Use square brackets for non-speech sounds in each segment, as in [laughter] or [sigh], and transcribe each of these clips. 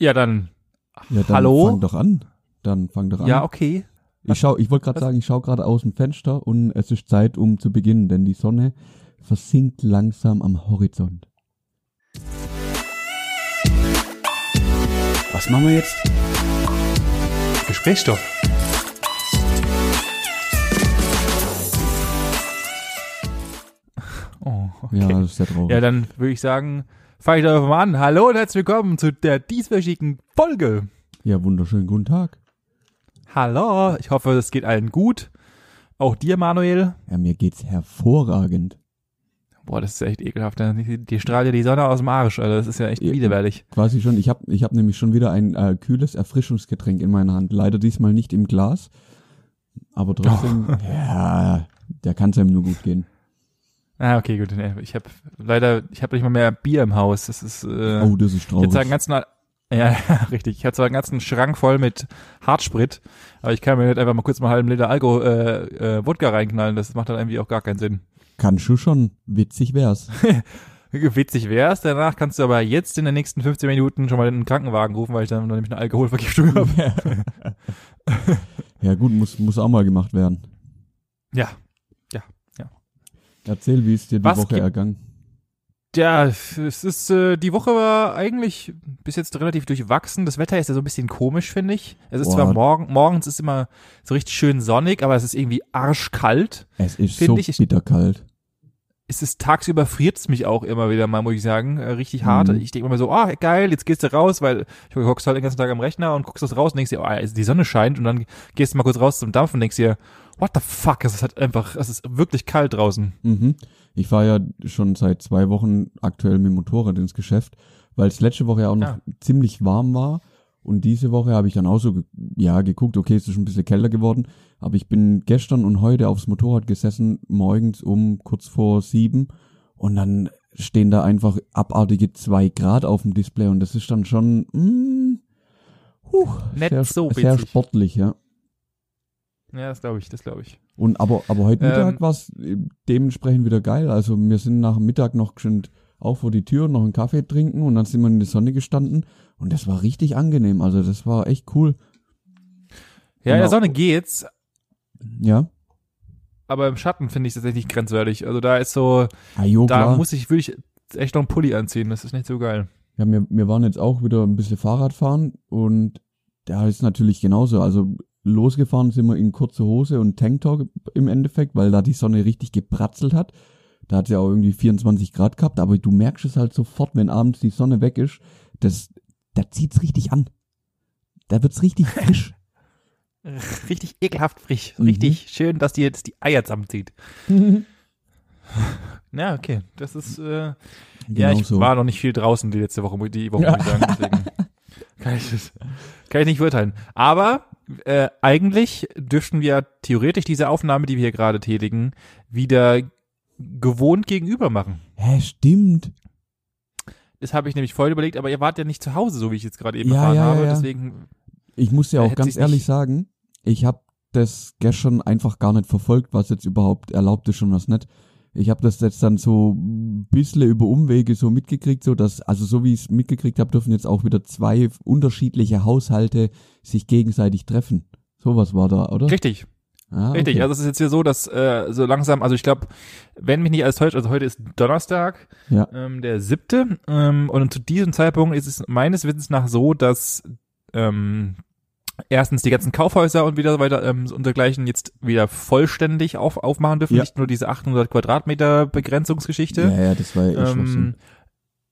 Ja, dann. Ja, dann Hallo? fang doch an. Dann fang doch an. Ja, okay. Ich schau, ich wollte gerade sagen, ich schaue gerade aus dem Fenster und es ist Zeit, um zu beginnen, denn die Sonne versinkt langsam am Horizont. Was machen wir jetzt? Gesprächsstoff. Oh, okay. Ja, das ist sehr traurig. Ja, dann würde ich sagen, fange ich doch mal an. Hallo und herzlich willkommen zu der dieswöchigen Folge. Ja, wunderschönen guten Tag. Hallo, ich hoffe, es geht allen gut. Auch dir, Manuel. Ja, mir geht's hervorragend. Boah, das ist echt ekelhaft. Die strahlt ja die Sonne aus dem Arsch, Alter. Das ist ja echt Ja. widerwärtig. Quasi schon. Ich habe ich hab nämlich schon wieder ein äh, kühles Erfrischungsgetränk in meiner Hand. Leider diesmal nicht im Glas. Aber trotzdem, ja, der kann es einem nur gut gehen. Ah, okay, gut. Ich habe leider, ich habe nicht mal mehr Bier im Haus. Das ist, äh, Oh, das ist ich traurig. zwar einen ganzen, ja, [laughs] richtig. Ich hatte zwar einen ganzen Schrank voll mit Hartsprit, aber ich kann mir nicht einfach mal kurz mal einen halben Liter Alkohol, äh, äh, Wodka reinknallen. Das macht dann irgendwie auch gar keinen Sinn. Kannst du schon. Witzig wär's. [laughs] Witzig wär's, danach kannst du aber jetzt in den nächsten 15 Minuten schon mal einen Krankenwagen rufen, weil ich dann noch nämlich eine Alkoholvergiftung habe. [laughs] ja gut, muss, muss auch mal gemacht werden. Ja. Erzähl, wie ist dir die Was Woche ergangen? Ja, es ist, äh, die Woche war eigentlich bis jetzt relativ durchwachsen. Das Wetter ist ja so ein bisschen komisch, finde ich. Es ist Boah. zwar morgen, morgens ist immer so richtig schön sonnig, aber es ist irgendwie arschkalt. Es ist so ich- bitterkalt. Es ist tagsüber friert es mich auch immer wieder mal, muss ich sagen, äh, richtig hart. Mhm. Ich denke immer so, ah, geil, jetzt gehst du raus, weil ich hockst halt den ganzen Tag am Rechner und guckst das raus und denkst dir, oh, also die Sonne scheint und dann gehst du mal kurz raus zum Dampf und denkst dir, what the fuck, es ist halt einfach, es ist wirklich kalt draußen. Mhm. Ich fahre ja schon seit zwei Wochen aktuell mit dem Motorrad ins Geschäft, weil es letzte Woche ja auch noch Ja. ziemlich warm war. Und diese Woche habe ich dann auch so ge ja, geguckt, okay, es ist schon ein bisschen kälter geworden. Aber ich bin gestern und heute aufs Motorrad gesessen, morgens um kurz vor sieben. Und dann stehen da einfach abartige zwei Grad auf dem Display. Und das ist dann schon mh, huh, Nicht sehr, so sehr witzig. sportlich, ja. Ja, das glaube ich, das glaube ich. Und aber, aber heute Ähm, Mittag war es dementsprechend wieder geil. Also wir sind nach dem Mittag noch geschwind auch vor die Tür, noch einen Kaffee trinken und dann sind wir in die Sonne gestanden und das war richtig angenehm. Also das war echt cool. Ja, in der Genau. Sonne geht's, Ja. aber im Schatten finde ich es tatsächlich grenzwertig. Also da ist so, Ah, jo, da klar. muss ich, würde ich echt noch einen Pulli anziehen. Das ist nicht so geil. ja, wir, wir waren jetzt auch wieder ein bisschen Fahrrad fahren und da ist natürlich genauso. Also losgefahren sind wir in kurze Hose und Tanktop im Endeffekt, weil da die Sonne richtig gebratzelt hat. Da hat sie auch irgendwie 24 Grad gehabt, aber du merkst es halt sofort, wenn abends die Sonne weg ist, das, da zieht's richtig an. Da wird's richtig [laughs] frisch. Richtig ekelhaft frisch. Mhm. Richtig schön, dass die jetzt die Eier zusammenzieht. [laughs] Ja, okay. Das ist, äh, ja, Genau ich so. war noch nicht viel draußen die letzte Woche, die Woche, Ja. muss ich sagen. Deswegen [laughs] kann ich, das, kann ich nicht beurteilen. Aber äh, eigentlich dürften wir theoretisch diese Aufnahme, die wir hier gerade tätigen, wieder gewohnt gegenüber machen. Hä, stimmt. Das habe ich nämlich vorhin überlegt, aber ihr wart ja nicht zu Hause, so wie ich jetzt gerade eben Ja, erfahren ja, habe. ja. Deswegen, Ich muss ja auch ganz ehrlich sagen, ich habe das gestern einfach gar nicht verfolgt, was jetzt überhaupt erlaubt ist und was nicht. Ich habe das jetzt dann so ein bisschen über Umwege so mitgekriegt, so dass, also so wie ich es mitgekriegt habe, dürfen jetzt auch wieder zwei unterschiedliche Haushalte sich gegenseitig treffen. Sowas war da, oder? richtig, Ah, richtig. okay. Also es ist jetzt hier so, dass äh, so langsam, also ich glaube, wenn mich nicht alles täuscht, also heute ist Donnerstag, Ja. ähm, der siebte, ähm, und zu diesem Zeitpunkt ist es meines Wissens nach so, dass ähm, erstens die ganzen Kaufhäuser und wieder so weiter ähm, und dergleichen jetzt wieder vollständig auf, aufmachen dürfen, Ja. nicht nur diese 800 Quadratmeter Begrenzungsgeschichte. Ja, ja, das war ja eh Ähm, äh,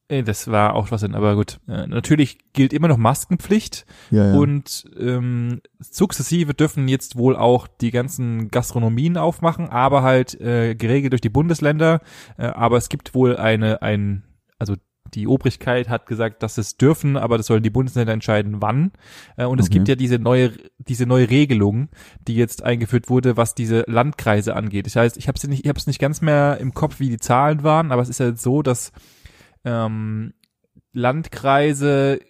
das war auch was aber gut. Äh, natürlich gilt immer noch Maskenpflicht Ja, ja. und ähm, sukzessive dürfen jetzt wohl auch die ganzen Gastronomien aufmachen, aber halt äh, geregelt durch die Bundesländer. Äh, aber es gibt wohl eine, ein, also die Obrigkeit hat gesagt, dass es dürfen, aber das sollen die Bundesländer entscheiden, wann. Äh, und es Okay. gibt ja diese neue, diese neue Regelung, die jetzt eingeführt wurde, was diese Landkreise angeht. Das heißt, ich habe es nicht, ich habe es nicht ganz mehr im Kopf, wie die Zahlen waren, aber es ist ja jetzt so, dass ähm, Landkreise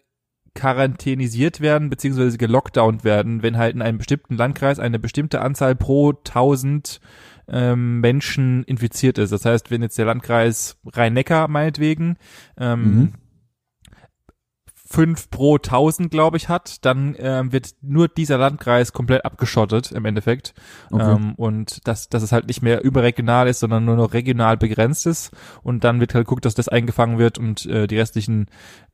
quarantänisiert werden beziehungsweise gelockdownt werden, wenn halt in einem bestimmten Landkreis eine bestimmte Anzahl pro 1000 ähm, Menschen infiziert ist. Das heißt, wenn jetzt der Landkreis Rhein-Neckar meinetwegen ähm, Mhm. Fünf pro tausend, glaube ich, hat, dann ähm, wird nur dieser Landkreis komplett abgeschottet im Endeffekt. Okay. Ähm, und dass, dass es halt nicht mehr überregional ist, sondern nur noch regional begrenzt ist. Und dann wird halt geguckt, dass das eingefangen wird und äh, die restlichen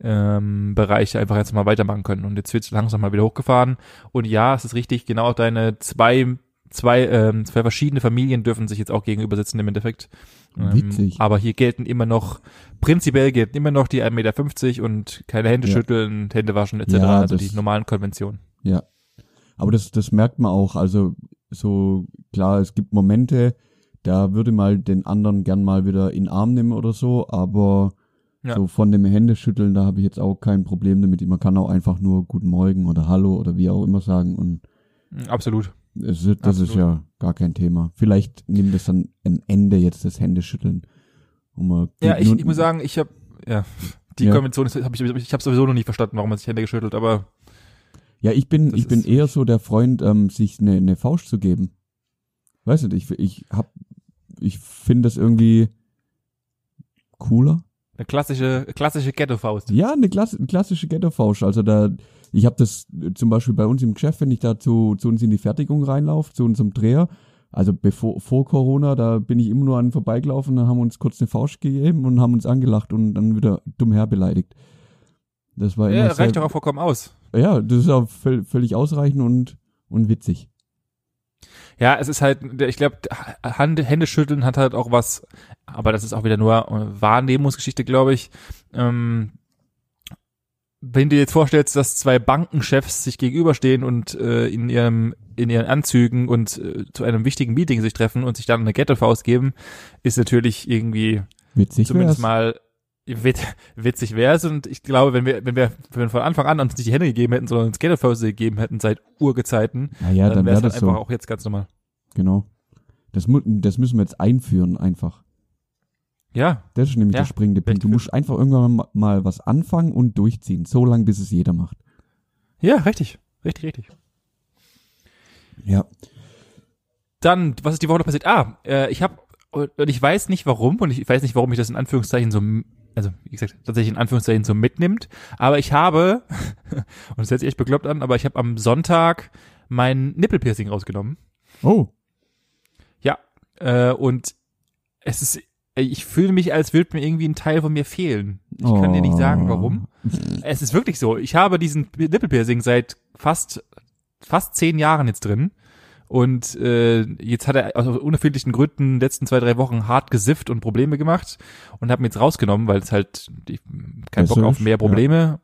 ähm, Bereiche einfach jetzt mal weitermachen können. Und jetzt wird es langsam mal wieder hochgefahren. Und ja, es ist richtig, genau deine zwei zwei, ähm, zwei verschiedene Familien dürfen sich jetzt auch gegenüber sitzen im Endeffekt. Ähm, Witzig. aber hier gelten immer noch, prinzipiell gelten immer noch die 1,50 Meter und keine Hände Ja. schütteln, Hände waschen etc., Ja, also die normalen Konventionen. Ja. Aber das, das merkt man auch. Also so klar, es gibt Momente, da würde mal den anderen gern mal wieder in den Arm nehmen oder so, aber Ja. so von dem Händeschütteln, da habe ich jetzt auch kein Problem damit. Man kann auch einfach nur Guten Morgen oder Hallo oder wie auch immer sagen und Mhm, Absolut. Es ist, das ist ja gar kein Thema. Vielleicht nimmt es dann ein Ende jetzt das Händeschütteln. Und man Ja, ich, ich muss sagen, ich habe ja die Ja. Konvention habe ich ich habe sowieso noch nie verstanden, warum man sich Hände geschüttelt, aber Ja, ich bin, Das ich bin eher so der Freund, ähm, sich eine ne Faust zu geben. Weiß nicht, ich, ich hab, ich finde das irgendwie cooler. eine klassische klassische Ghetto-Faust. Ja, eine klass klassische Ghetto-Faust. Also da, ich habe das äh, zum Beispiel bei uns im Geschäft, wenn ich da zu, zu uns in die Fertigung reinlaufe, zu unserem Dreher, also bevor vor Corona, da bin ich immer nur an vorbeigelaufen, dann haben wir uns kurz eine Faust gegeben und haben uns angelacht und dann wieder dumm herbeleidigt. Das war Ja, reicht doch auch vollkommen aus. ja, das ist auch völ völlig ausreichend und und witzig. Ja, es ist halt, ich glaube, Hände schütteln hat halt auch was, aber das ist auch wieder nur äh, Wahrnehmungsgeschichte, glaube ich. Ähm, wenn du dir jetzt vorstellst, dass zwei Bankenchefs sich gegenüberstehen und äh, in ihrem in ihren Anzügen und äh, zu einem wichtigen Meeting sich treffen und sich dann eine Ghetto-Faust geben, ist natürlich irgendwie Witzig zumindest wär's. mal wit witzig wär's und ich glaube, wenn wir wenn wir wenn wir von Anfang an uns nicht die Hände gegeben hätten, sondern uns Ghetto-Faust gegeben hätten seit Urgezeiten, Naja, dann dann wäre es das halt einfach so. auch jetzt ganz normal. Genau. Das, das müssen wir jetzt einführen einfach. Ja, Das ist nämlich Ja, der springende Punkt. Du musst einfach irgendwann ma- mal was anfangen und durchziehen. So lange, bis es jeder macht. Ja, richtig. Richtig, richtig. Ja. Dann, was ist die Woche noch passiert? Ah, äh, ich habe und ich weiß nicht warum und ich weiß nicht, warum ich das in Anführungszeichen so, also wie gesagt, tatsächlich in Anführungszeichen so mitnimmt, aber ich habe, [laughs] und das hört sich echt bekloppt an, aber ich habe am Sonntag mein Nippelpiercing rausgenommen. Oh. Ja, äh, und es ist, ich fühle mich, als würde mir irgendwie ein Teil von mir fehlen. Ich kann dir nicht sagen, Oh. warum. Es ist wirklich so. Ich habe diesen Nippelpiercing seit fast fast zehn Jahren jetzt drin. Und äh, jetzt hat er aus unerfindlichen Gründen letzten zwei, drei Wochen hart gesifft und Probleme gemacht und habe ihn jetzt rausgenommen, weil es halt ich, kein Bock auf mehr ja. Probleme.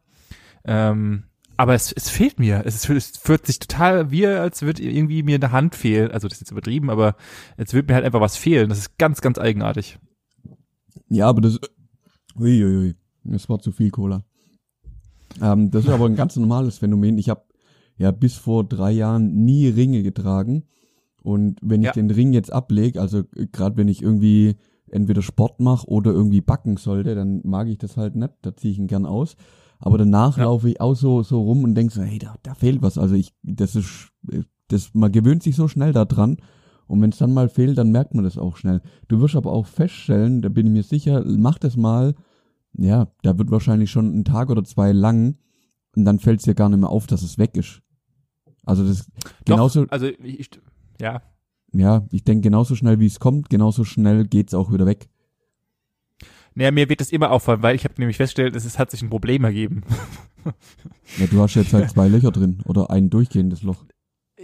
Ähm, aber es, es fehlt mir. Es, ist, es fühlt sich total wie, als würde irgendwie mir eine Hand fehlen. Also das ist jetzt übertrieben, aber jetzt wird mir halt einfach was fehlen. Das ist ganz, ganz eigenartig. Ja, aber das. Uiuiui. Das war zu viel Cola. Ähm, das ist aber ein ganz normales Phänomen. Ich habe ja bis vor drei Jahren nie Ringe getragen. Und wenn ich Ja. den Ring jetzt ablege, also gerade wenn ich irgendwie entweder Sport mache oder irgendwie backen sollte, dann mag ich das halt nicht. Da ziehe ich ihn gern aus. Aber danach Ja. laufe ich auch so, so rum und denke so, hey, da, da fehlt was. Also ich, das ist, das, man gewöhnt sich so schnell da dran. Und wenn es dann mal fehlt, dann merkt man das auch schnell. Du wirst aber auch feststellen, da bin ich mir sicher, mach das mal, ja, da wird wahrscheinlich schon ein Tag oder zwei lang und dann fällt es dir gar nicht mehr auf, dass es weg ist. Also das genauso, Doch, also ich, ich, ja, ja, ich denke genauso schnell wie es kommt, genauso schnell geht's auch wieder weg. naja, mir wird das immer auffallen, weil ich habe nämlich festgestellt, es ist- hat sich ein Problem ergeben. Ja, du hast jetzt halt zwei Löcher drin oder ein durchgehendes Loch.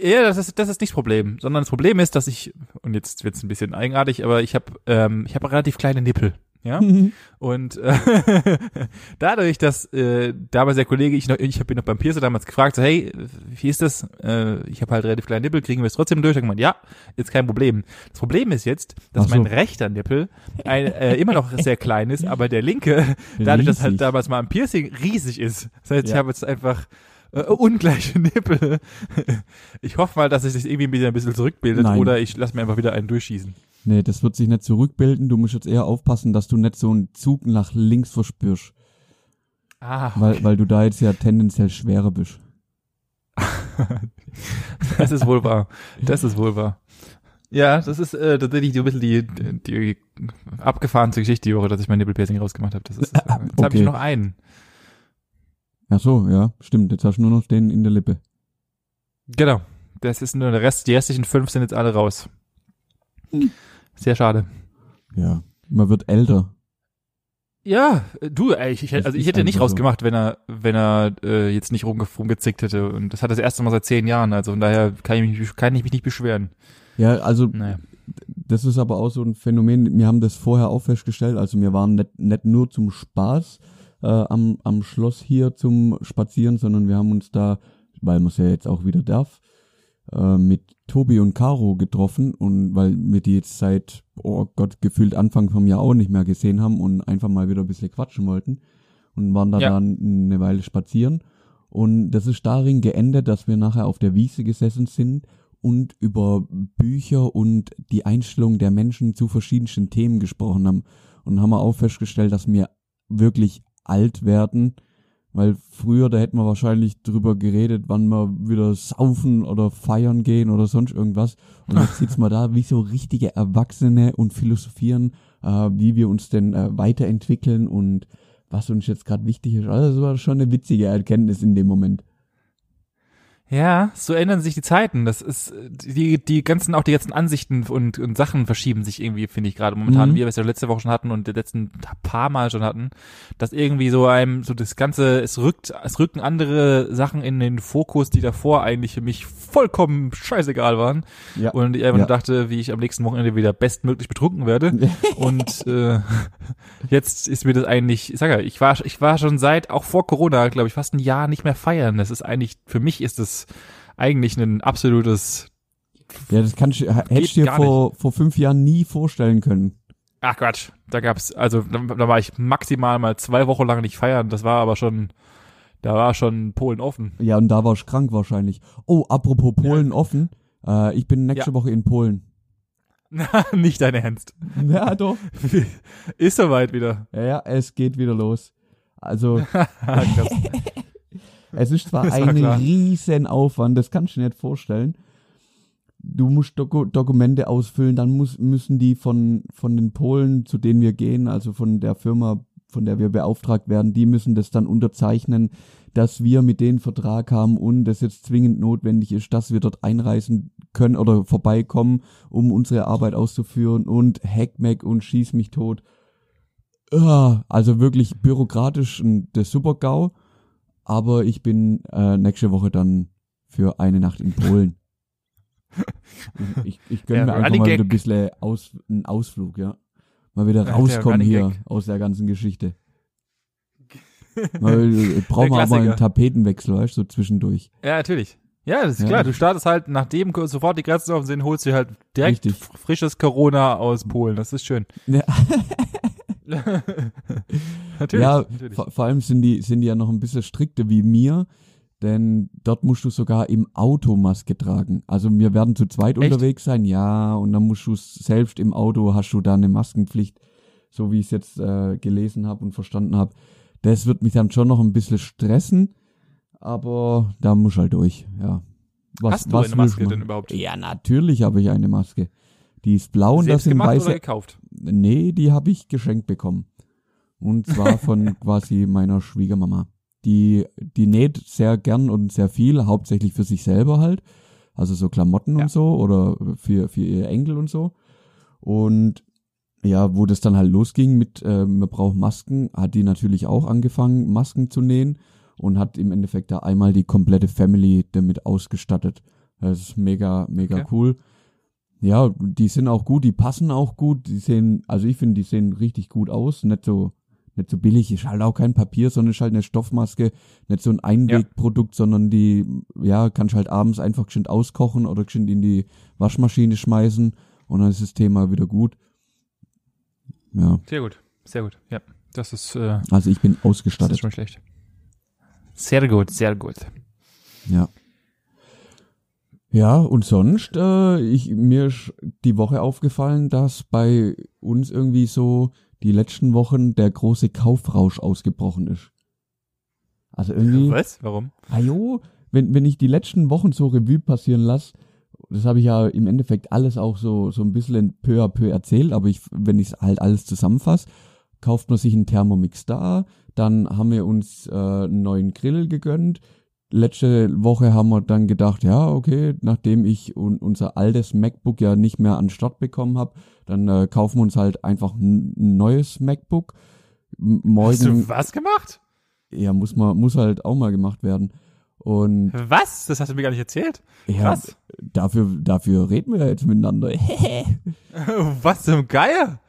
Ja, das ist das ist nicht das Problem, sondern das Problem ist, dass ich und jetzt wird's ein bisschen eigenartig, aber ich habe ähm, ich habe relativ kleine Nippel, ja [laughs] und äh, [laughs] dadurch, dass äh, damals der Kollege ich noch ich habe ihn noch beim Piercer damals gefragt, so, hey, wie ist das? Äh, ich habe halt relativ kleine Nippel, kriegen wir es trotzdem durch? Hat gemeint, ja, ist kein Problem. Das Problem ist jetzt, dass so. mein rechter Nippel ein, äh, immer noch sehr klein ist, aber der linke [laughs] dadurch, dass halt Riesig. damals mal ein Piercing riesig ist. Das heißt, ich Ja. habe jetzt einfach äh, ungleiche [laughs] Nippel. Ich hoffe mal, dass sich das irgendwie wieder ein bisschen zurückbildet Nein. oder ich lasse mir einfach wieder einen durchschießen. Nee, das wird sich nicht zurückbilden. Du musst jetzt eher aufpassen, dass du nicht so einen Zug nach links verspürst, Ah, weil, weil du da jetzt ja tendenziell schwerer bist. [laughs] das ist wohl wahr. Das ist wohl wahr. Ja, das ist äh, tatsächlich so ein bisschen die, die abgefahrenste Geschichte die Woche, dass ich mein Nippelpiercing rausgemacht habe. Das ist, äh, jetzt habe Okay. ich noch einen. Ach so, ja, stimmt. Jetzt hast du nur noch den in der Lippe. Genau. Das ist nur der Rest, die restlichen fünf sind jetzt alle raus. Hm. Sehr schade. Ja, man wird älter. Ja, du, ey, ich, ich, also ich hätte nicht rausgemacht, wenn er, wenn er äh, jetzt nicht rumge rumgezickt hätte. Und das hat das erste Mal seit zehn Jahren. Also von daher kann ich mich, kann ich mich nicht beschweren. Ja, also Naja. das ist aber auch so ein Phänomen, wir haben das vorher auch festgestellt, also wir waren nicht, nicht nur zum Spaß äh, am, am Schloss hier zum Spazieren, sondern wir haben uns da, weil man es ja jetzt auch wieder darf, äh, mit Tobi und Caro getroffen und weil wir die jetzt seit, oh Gott, gefühlt Anfang vom Jahr auch nicht mehr gesehen haben und einfach mal wieder ein bisschen quatschen wollten und waren da Ja. dann eine Weile spazieren und das ist darin geendet, dass wir nachher auf der Wiese gesessen sind und über Bücher und die Einstellung der Menschen zu verschiedensten Themen gesprochen haben. Und haben wir auch festgestellt, dass wir wirklich alt werden, weil früher, da hätten wir wahrscheinlich drüber geredet, wann wir wieder saufen oder feiern gehen oder sonst irgendwas. Und jetzt sitzen wir da wie so richtige Erwachsene und philosophieren, äh, wie wir uns denn äh, weiterentwickeln und was uns jetzt gerade wichtig ist. Also das war schon eine witzige Erkenntnis in dem Moment. Ja, so ändern sich die Zeiten. Das ist die die ganzen auch die ganzen Ansichten und, und Sachen verschieben sich irgendwie, finde ich gerade momentan, Mhm. wie wir es ja letzte Woche schon hatten und die letzten paar Mal schon hatten, dass irgendwie so einem so das ganze es rückt es rücken andere Sachen in den Fokus, die davor eigentlich für mich vollkommen scheißegal waren Ja. und ich einfach Ja. nur dachte, wie ich am nächsten Wochenende wieder bestmöglich betrunken werde [laughs] und äh, jetzt ist mir das eigentlich, ich sag ja, ich war ich war schon seit auch vor Corona, glaube ich, fast ein Jahr nicht mehr feiern. Das ist eigentlich für mich ist es eigentlich ein absolutes Ja, das kannst du, hättest du dir vor, vor fünf Jahren nie vorstellen können. Ach Quatsch, da gab's also da, da war ich maximal mal zwei Wochen lang nicht feiern. Das war aber schon da war schon Polen offen. Ja, und da warst du krank wahrscheinlich. Oh, apropos Polen offen. Äh, ich bin nächste Ja. Woche in Polen. [laughs] nicht dein Ernst. [laughs] Ja, doch. Ist soweit wieder. Ja, ja, es geht wieder los. Also, [laughs] Ah. Es ist zwar [laughs] ein klar. riesen Aufwand, das kannst du dir nicht vorstellen. Du musst Doku Dokumente ausfüllen, dann muss, müssen die von, von den Polen, zu denen wir gehen, also von der Firma, von der wir beauftragt werden, die müssen das dann unterzeichnen, dass wir mit denen Vertrag haben und es jetzt zwingend notwendig ist, dass wir dort einreisen können oder vorbeikommen, um unsere Arbeit auszuführen und Hackmack und schieß mich tot. Ah, Also wirklich bürokratisch der Super-GAU, aber ich bin äh, nächste Woche dann für eine Nacht in Polen. Ich ich gönne mir einfach Running mal wieder ein bisschen aus, einen Ausflug, ja. Mal wieder rauskommen hier Gag. aus der ganzen Geschichte. [laughs] Mal, äh, brauchen wir auch mal einen Tapetenwechsel, weißt du, so zwischendurch. Ja, natürlich. Ja, das ist Ja. klar. Du startest halt, nachdem sofort die Grenzen offen sind, holst du halt direkt Richtig. frisches Corona aus Polen. Das ist schön. Ja. [laughs] [laughs] natürlich. ja, natürlich. vor, vor allem sind die, sind die ja noch ein bisschen strikter wie mir, denn dort musst du sogar im Auto Maske tragen. Also wir werden zu zweit Echt? unterwegs sein, ja, und dann musst du selbst im Auto, hast du da eine Maskenpflicht, so wie ich es jetzt äh, gelesen habe und verstanden habe. Das wird mich dann schon noch ein bisschen stressen, aber da muss halt durch, ja. Was, Hast du was eine Maske denn überhaupt? Ja, natürlich habe ich eine Maske. Die ist blau und das Selbst sind weiße oder gekauft? Nee, die habe ich geschenkt bekommen. Und zwar von [laughs] quasi meiner Schwiegermama. Die, die näht sehr gern und sehr viel, hauptsächlich für sich selber halt. Also so Klamotten Ja. und so oder für, für ihr Enkel und so. Und ja, wo das dann halt losging mit, äh, man braucht Masken, hat die natürlich auch angefangen, Masken zu nähen und hat im Endeffekt da einmal die komplette Family damit ausgestattet. Das ist mega, mega Okay. cool. Ja, die sind auch gut, die passen auch gut, die sehen, also ich finde, die sehen richtig gut aus, nicht so, nicht so billig, ist halt auch kein Papier, sondern ist halt eine Stoffmaske, nicht so ein Einwegprodukt, sondern die, ja, kannst halt abends einfach geschwind auskochen oder geschwind in die Waschmaschine schmeißen und dann ist das Thema wieder gut. Ja, Sehr gut. Sehr gut. Ja. Das ist, äh, also ich bin das ist ausgestattet, schon schlecht. Sehr gut, sehr gut. ja. Ja, und sonst, äh, ich, mir ist die Woche aufgefallen, dass bei uns irgendwie so die letzten Wochen der große Kaufrausch ausgebrochen ist. Also irgendwie, [laughs] Was? Warum? ajo, wenn, wenn ich die letzten Wochen so Revue passieren lasse, das habe ich ja im Endeffekt alles auch so, so ein bisschen peu à peu erzählt, aber ich, wenn ich es halt alles zusammenfasse, kauft man sich einen Thermomix da, Dann haben wir uns äh, einen neuen Grill gegönnt. Letzte Woche haben wir dann gedacht, ja, okay, nachdem ich un unser altes MacBook ja nicht mehr an Start bekommen habe, dann äh, kaufen wir uns halt einfach ein neues MacBook. M morgen, Hast du was gemacht? ja, muss man, muss halt auch mal gemacht werden. Und Was? Das hast du mir gar nicht erzählt. ja, Krass. dafür, dafür reden wir ja jetzt miteinander. [laughs] [laughs] Was zum Geier?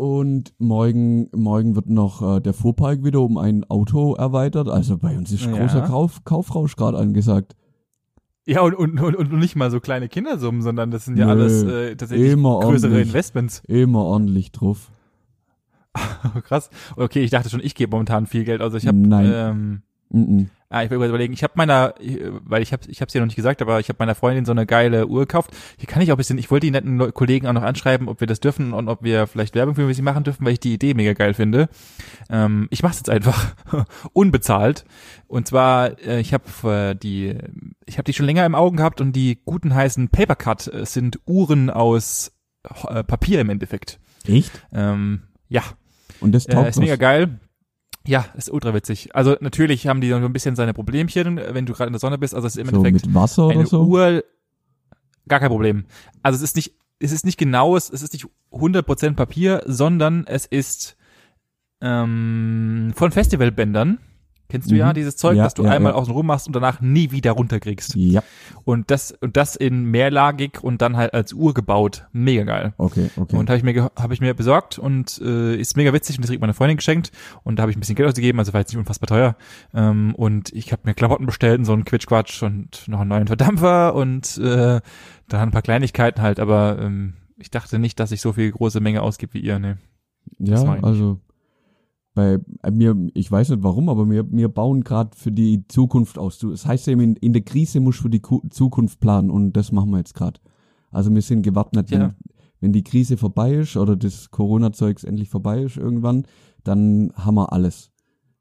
Und morgen, morgen wird noch äh, der Fuhrpark wieder um ein Auto erweitert. Also bei uns ist Ja. großer Kauf, Kaufrausch gerade angesagt. Ja, und, und, und, und nicht mal so kleine Kindersummen, sondern das sind ja Nö, alles äh, tatsächlich immer größere. Investments. Immer ordentlich drauf. [laughs] Krass. Okay, ich dachte schon, ich gebe momentan viel Geld. Also ich habe Nein. ähm, Mm Ah, ich will überlegen, ich habe meiner, äh, weil ich habe ich hab's ja noch nicht gesagt, aber ich habe meiner Freundin so eine geile Uhr gekauft. Hier kann ich auch ein bisschen, ich wollte die netten Kollegen auch noch anschreiben, ob wir das dürfen und ob wir vielleicht Werbung für sie machen dürfen, weil ich die Idee mega geil finde. Ähm, ich mache es jetzt einfach [laughs] unbezahlt. Und zwar, äh, ich habe äh, die, ich habe die schon länger im Augen gehabt und die guten heißen Papercut äh, sind Uhren aus äh, Papier im Endeffekt. Echt? Ähm, ja, Und das äh, taugt ist mega was. geil. Ja, ist ultra witzig. Also natürlich haben die so ein bisschen seine Problemchen, wenn du gerade in der Sonne bist. Also es ist im So Endeffekt mit Wasser eine oder so? Uhr. Gar kein Problem. Also es ist nicht, es ist nicht genaues, es ist nicht 100% Papier, sondern es ist ähm, von Festivalbändern. Kennst du ja Mhm. dieses Zeug, Ja, das du ja, einmal ja. außen rum machst und danach nie wieder runterkriegst. Ja, Und das und das in mehrlagig und dann halt als Uhr gebaut. Mega geil. okay, okay. Und habe ich mir habe ich mir besorgt und äh, ist mega witzig und das kriegt meine Freundin geschenkt und da habe ich ein bisschen Geld ausgegeben, also war jetzt nicht unfassbar teuer. Ähm, und ich habe mir Klamotten bestellt, und so einen Quitschquatsch und noch einen neuen Verdampfer und äh, dann ein paar Kleinigkeiten halt, aber ähm, ich dachte nicht, dass ich so viel große Menge ausgebe wie ihr, ne. ja, also bei äh, mir, ich weiß nicht warum, aber wir, wir bauen gerade für die Zukunft aus. Du, es heißt immer, in, in der Krise musst du für die Ku Zukunft planen und das machen wir jetzt gerade. Also wir sind gewappnet, Ja. wenn, wenn die Krise vorbei ist oder das Corona-Zeugs endlich vorbei ist irgendwann, dann haben wir alles.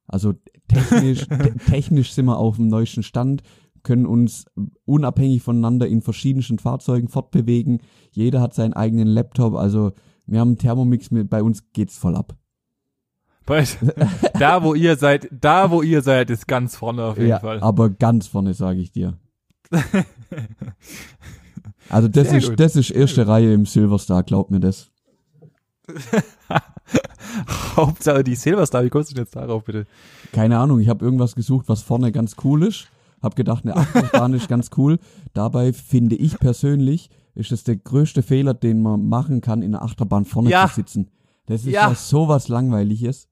Also technisch, [laughs] te technisch sind wir auf dem neuesten Stand, können uns unabhängig voneinander in verschiedensten Fahrzeugen fortbewegen. Jeder hat seinen eigenen Laptop, also wir haben einen Thermomix, mit, bei uns geht's voll ab. [laughs] Da wo ihr seid, da wo ihr seid, ist ganz vorne auf jeden ja, Fall. aber ganz vorne sage ich dir. [laughs] Also das Sehr ist gut. das ist erste Reihe im Silverstar, glaub mir das. [laughs] Hauptsache die Silverstar, wie kommst du denn jetzt darauf bitte? Keine Ahnung, ich habe irgendwas gesucht, was vorne ganz cool ist. Hab gedacht, eine Achterbahn ist ganz cool. Dabei finde ich persönlich, ist es der größte Fehler, den man machen kann, in einer Achterbahn vorne Ja. zu sitzen. Das ist Ja. ja sowas langweiliges.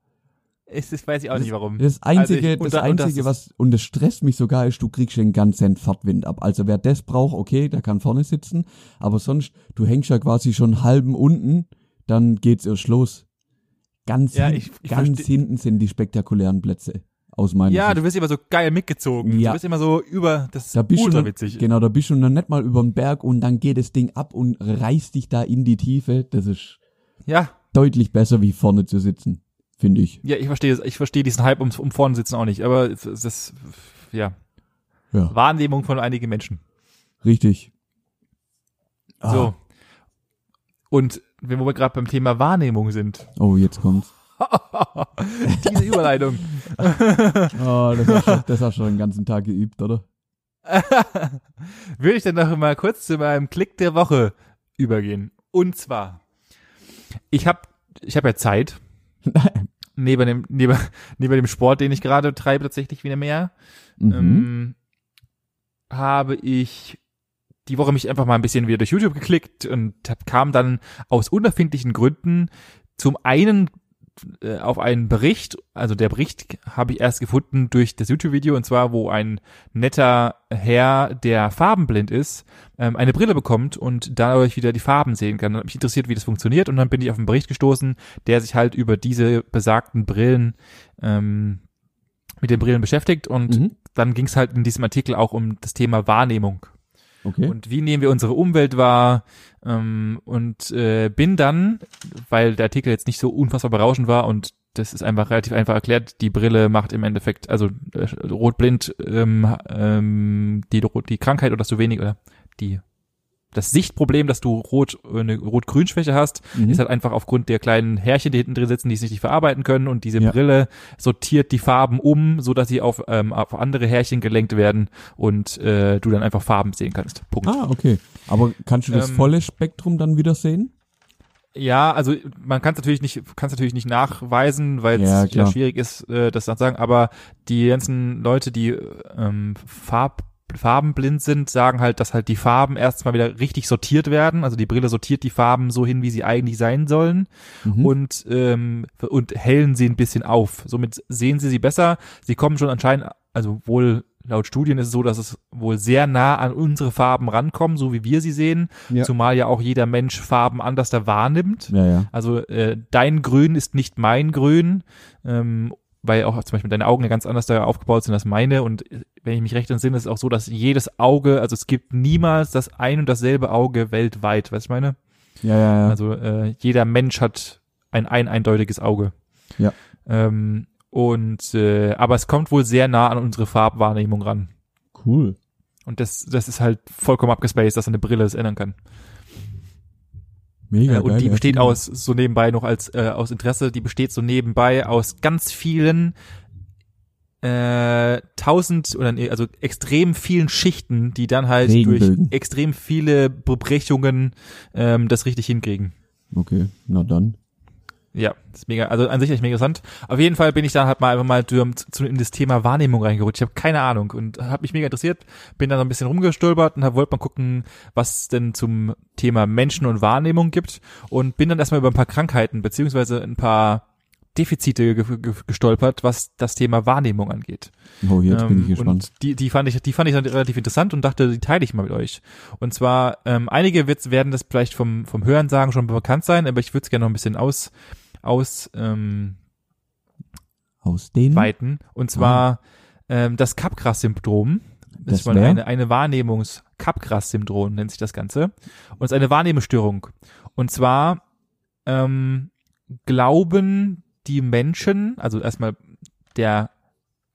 Ist, das weiß ich auch nicht warum. Das einzige, Also ich- und das das einzige, ist- was und das stresst mich sogar, ist, du kriegst den ganzen Fahrtwind ab. Also wer das braucht, okay, der kann vorne sitzen, aber sonst, du hängst ja quasi schon halben unten, dann geht's erst los. Ganz, Ja, hin- ich- ich ganz hinten sind die spektakulären Plätze aus meiner Ja, Sicht. du wirst immer so geil mitgezogen. Ja. Du bist immer so über, das ist Da bist ultra witzig. genau, da bist du noch nicht mal über den Berg und dann geht das Ding ab und reißt dich da in die Tiefe. Das ist Ja, deutlich besser, wie vorne zu sitzen, finde ich. ja, ich verstehe, ich verstehe diesen Hype um, um vorne sitzen auch nicht, aber ist, ja, Ja, Wahrnehmung von einigen Menschen. richtig. Ah, So. Und wenn wir gerade beim Thema Wahrnehmung sind, Oh, jetzt kommt's. [laughs] diese Überleitung, [laughs] Oh, das hast, du, das hast du schon den ganzen Tag geübt, oder? [laughs] würde ich dann noch mal kurz zu meinem Klick der Woche übergehen. Und zwar, ich habe ich hab ja Zeit, neben dem, neben, [laughs] neben dem Sport, den ich gerade treibe, tatsächlich wieder mehr, Mhm. ähm, habe ich die Woche mich einfach mal ein bisschen wieder durch YouTube geklickt und hab, kam dann aus unerfindlichen Gründen zum einen äh, auf einen Bericht, also der Bericht habe ich erst gefunden durch das YouTube-Video und zwar, wo ein netter Herr, der farbenblind ist, ähm, eine Brille bekommt und dadurch wieder die Farben sehen kann. Und hat mich interessiert, wie das funktioniert und dann bin ich auf einen Bericht gestoßen, der sich halt über diese besagten Brillen ähm, mit den Brillen beschäftigt und Mhm. dann ging es halt in diesem Artikel auch um das Thema Wahrnehmung Okay. und wie nehmen wir unsere Umwelt wahr ähm, und äh, bin dann, weil der Artikel jetzt nicht so unfassbar berauschend war und das ist einfach relativ einfach erklärt, die Brille macht im Endeffekt, also äh, rotblind, ähm, ähm, die, die Krankheit oder so wenig oder die das Sichtproblem, dass du rot eine rot-grün-Schwäche hast, Mhm. ist halt einfach aufgrund der kleinen Härchen, die hinten drin sitzen, die es nicht verarbeiten können und diese Ja. Brille sortiert die Farben um, so dass sie auf, ähm, auf andere Härchen gelenkt werden und äh, du dann einfach Farben sehen kannst. Punkt. Ah, okay. Aber kannst du das Ähm, volle Spektrum dann wieder sehen? Ja, also man kann es natürlich nicht, kann es natürlich nicht nachweisen, weil es Ja, ja, schwierig ist, äh, das zu sagen. Aber die ganzen Leute, die ähm, Farb, farbenblind sind, sagen halt, dass halt die Farben erstmal wieder richtig sortiert werden. Also die Brille sortiert die Farben so hin, wie sie eigentlich sein sollen Mhm. und ähm, und hellen sie ein bisschen auf. Somit sehen sie sie besser. Sie kommen schon anscheinend, also wohl laut Studien ist es so, dass es wohl sehr nah an unsere Farben rankommen, so wie wir sie sehen. Ja. Zumal ja auch jeder Mensch Farben anders da wahrnimmt. ja, ja. Also äh, dein Grün ist nicht mein Grün, ähm, weil auch zum Beispiel deine Augen ja ganz anders da aufgebaut sind als meine. Und äh, wenn ich mich recht entsinne, ist es auch so, dass jedes Auge, also es gibt niemals das ein und dasselbe Auge weltweit, weißt du, meine? Ja, ja, ja. Also äh, jeder Mensch hat ein ein eindeutiges Auge. Ja. Ähm, und äh, aber es kommt wohl sehr nah an unsere Farbwahrnehmung ran. cool. Und das, das ist halt vollkommen abgespaced, dass eine Brille das ändern kann. Mega Äh, und geil, die besteht aus, so nebenbei noch als äh, aus Interesse, die besteht so nebenbei aus ganz vielen äh, tausend oder nee, also extrem vielen Schichten, die dann halt durch extrem viele Bebrechungen ähm, das richtig hinkriegen. Okay, na dann. Ja, das ist mega, also an sich echt mega interessant. Auf jeden Fall bin ich dann halt mal einfach mal in das Thema Wahrnehmung reingerutscht. Ich habe keine Ahnung und habe mich mega interessiert, bin dann so ein bisschen rumgestolpert und hab, wollte mal gucken, was es denn zum Thema Menschen und Wahrnehmung gibt und bin dann erstmal über ein paar Krankheiten beziehungsweise ein paar Defizite ge ge gestolpert, was das Thema Wahrnehmung angeht. Oh, jetzt bin ich Ähm, gespannt. Die, die fand ich, die fand ich dann relativ interessant und dachte, die teile ich mal mit euch. Und zwar, ähm, einige wird's, werden das vielleicht vom, vom Hörensagen schon bekannt sein, aber ich würde es gerne noch ein bisschen aus, aus, ähm, Aus den? weiten. Und zwar, ähm, das Capgras-Syndrom. Das, Das ist eine, eine Wahrnehmungs, Capgras-Syndrom nennt sich das Ganze. Und es ist eine Wahrnehmungsstörung. Und zwar, ähm, glauben die Menschen, also erstmal der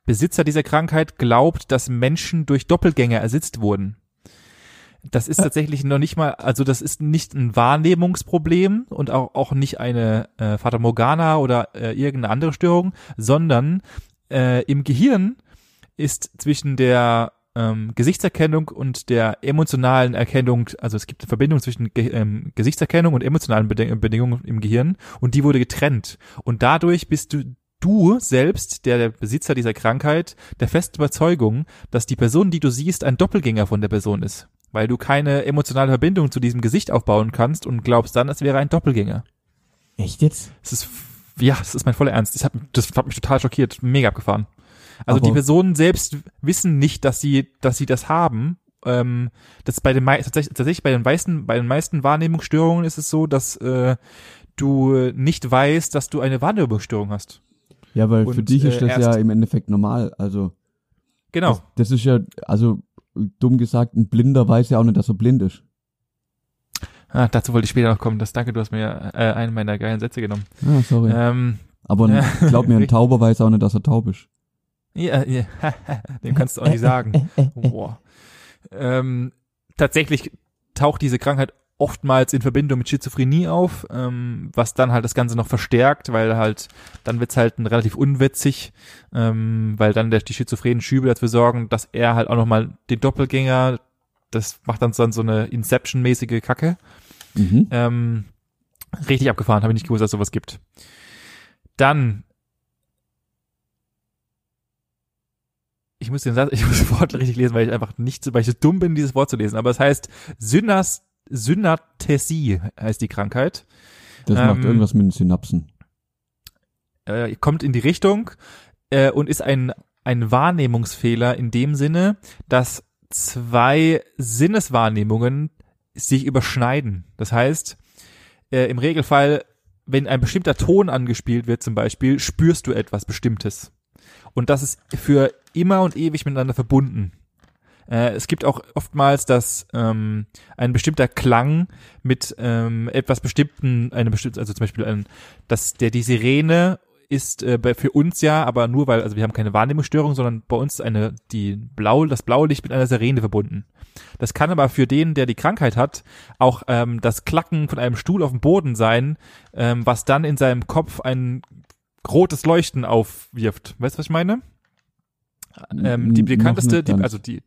Besitzer dieser Krankheit glaubt, dass Menschen durch Doppelgänger ersetzt wurden. Das ist tatsächlich noch nicht mal, also das ist nicht ein Wahrnehmungsproblem und auch, auch nicht eine äh, Fata Morgana oder äh, irgendeine andere Störung, sondern äh, im Gehirn ist zwischen der ähm, Gesichtserkennung und der emotionalen Erkennung, also es gibt eine Verbindung zwischen Ge ähm, Gesichtserkennung und emotionalen Beding Bedingungen im Gehirn und die wurde getrennt. Und dadurch bist du du selbst, der, der Besitzer dieser Krankheit, der festen Überzeugung, dass die Person, die du siehst, ein Doppelgänger von der Person ist. Weil du keine emotionale Verbindung zu diesem Gesicht aufbauen kannst und glaubst dann, es wäre ein Doppelgänger. Echt jetzt? Das ist, ja, das ist mein voller Ernst. Das hat, das hat mich total schockiert, mega abgefahren. Also Aber- die Personen selbst wissen nicht, dass sie, dass sie das haben. Ähm, das bei den tatsächlich, tatsächlich bei den meisten, bei den meisten Wahrnehmungsstörungen ist es so, dass äh, du nicht weißt, dass du eine Wahrnehmungsstörung hast. Ja, weil Und, für dich ist äh, das ja im Endeffekt normal. Also, Genau. das, das ist ja, also, dumm gesagt, ein Blinder weiß ja auch nicht, dass er blind ist. Ah, dazu wollte ich später noch kommen. Das danke, du hast mir äh, einen meiner geilen Sätze genommen. Ah, sorry. Ähm, Aber ein, [laughs] glaub mir, ein [laughs] Tauber weiß auch nicht, dass er taub ist. ja, ja, [laughs] dem kannst du auch nicht sagen. Boah. Ähm, tatsächlich taucht diese Krankheit oftmals in Verbindung mit Schizophrenie auf, ähm, was dann halt das Ganze noch verstärkt, weil halt, dann wird's halt ein relativ unwitzig, ähm, weil dann der, die schizophrenen Schübe dafür sorgen, dass er halt auch nochmal den Doppelgänger, das macht dann so, so eine Inception-mäßige Kacke. Mhm. Ähm, richtig abgefahren, habe ich nicht gewusst, dass es sowas gibt. Dann ich muss den Satz, [laughs] ich muss das Wort richtig lesen, weil ich einfach nicht, weil ich so dumm bin, dieses Wort zu lesen. Aber es heißt Synas, Synathesie heißt die Krankheit. Das macht ähm, irgendwas mit den Synapsen. Äh, kommt in die Richtung äh, und ist ein, ein Wahrnehmungsfehler in dem Sinne, dass zwei Sinneswahrnehmungen sich überschneiden. Das heißt, äh, im Regelfall, wenn ein bestimmter Ton angespielt wird zum Beispiel, spürst du etwas Bestimmtes. Und das ist für immer und ewig miteinander verbunden. Äh, es gibt auch oftmals, dass ähm, ein bestimmter Klang mit ähm, etwas bestimmten, eine bestimmte, also zum Beispiel ein, dass der die Sirene ist äh, für uns ja, aber nur weil, also wir haben keine Wahrnehmungsstörung, sondern bei uns ist eine, die blau, das blaue Licht mit einer Sirene verbunden. Das kann aber für den, der die Krankheit hat, auch ähm, das Klacken von einem Stuhl auf dem Boden sein, ähm, was dann in seinem Kopf ein rotes Leuchten aufwirft. Weißt du, was ich meine? Ähm, die bekannteste, die, also die,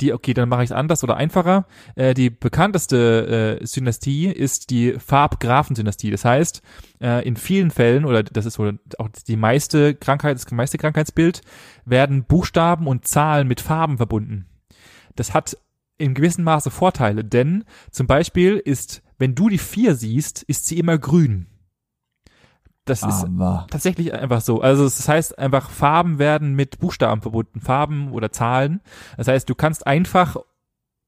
die, okay, dann mache ich es anders oder einfacher. Äh, die bekannteste äh, Synästie ist die Farbgraphensynästie. Das heißt, äh, in vielen Fällen, oder das ist wohl auch die meiste Krankheit, das meiste Krankheitsbild, werden Buchstaben und Zahlen mit Farben verbunden. Das hat in gewissem Maße Vorteile, denn zum Beispiel ist, wenn du die vier siehst, ist sie immer grün. Das ist Aber tatsächlich einfach so. Also das heißt einfach, Farben werden mit Buchstaben verbunden, Farben oder Zahlen. Das heißt, du kannst einfach,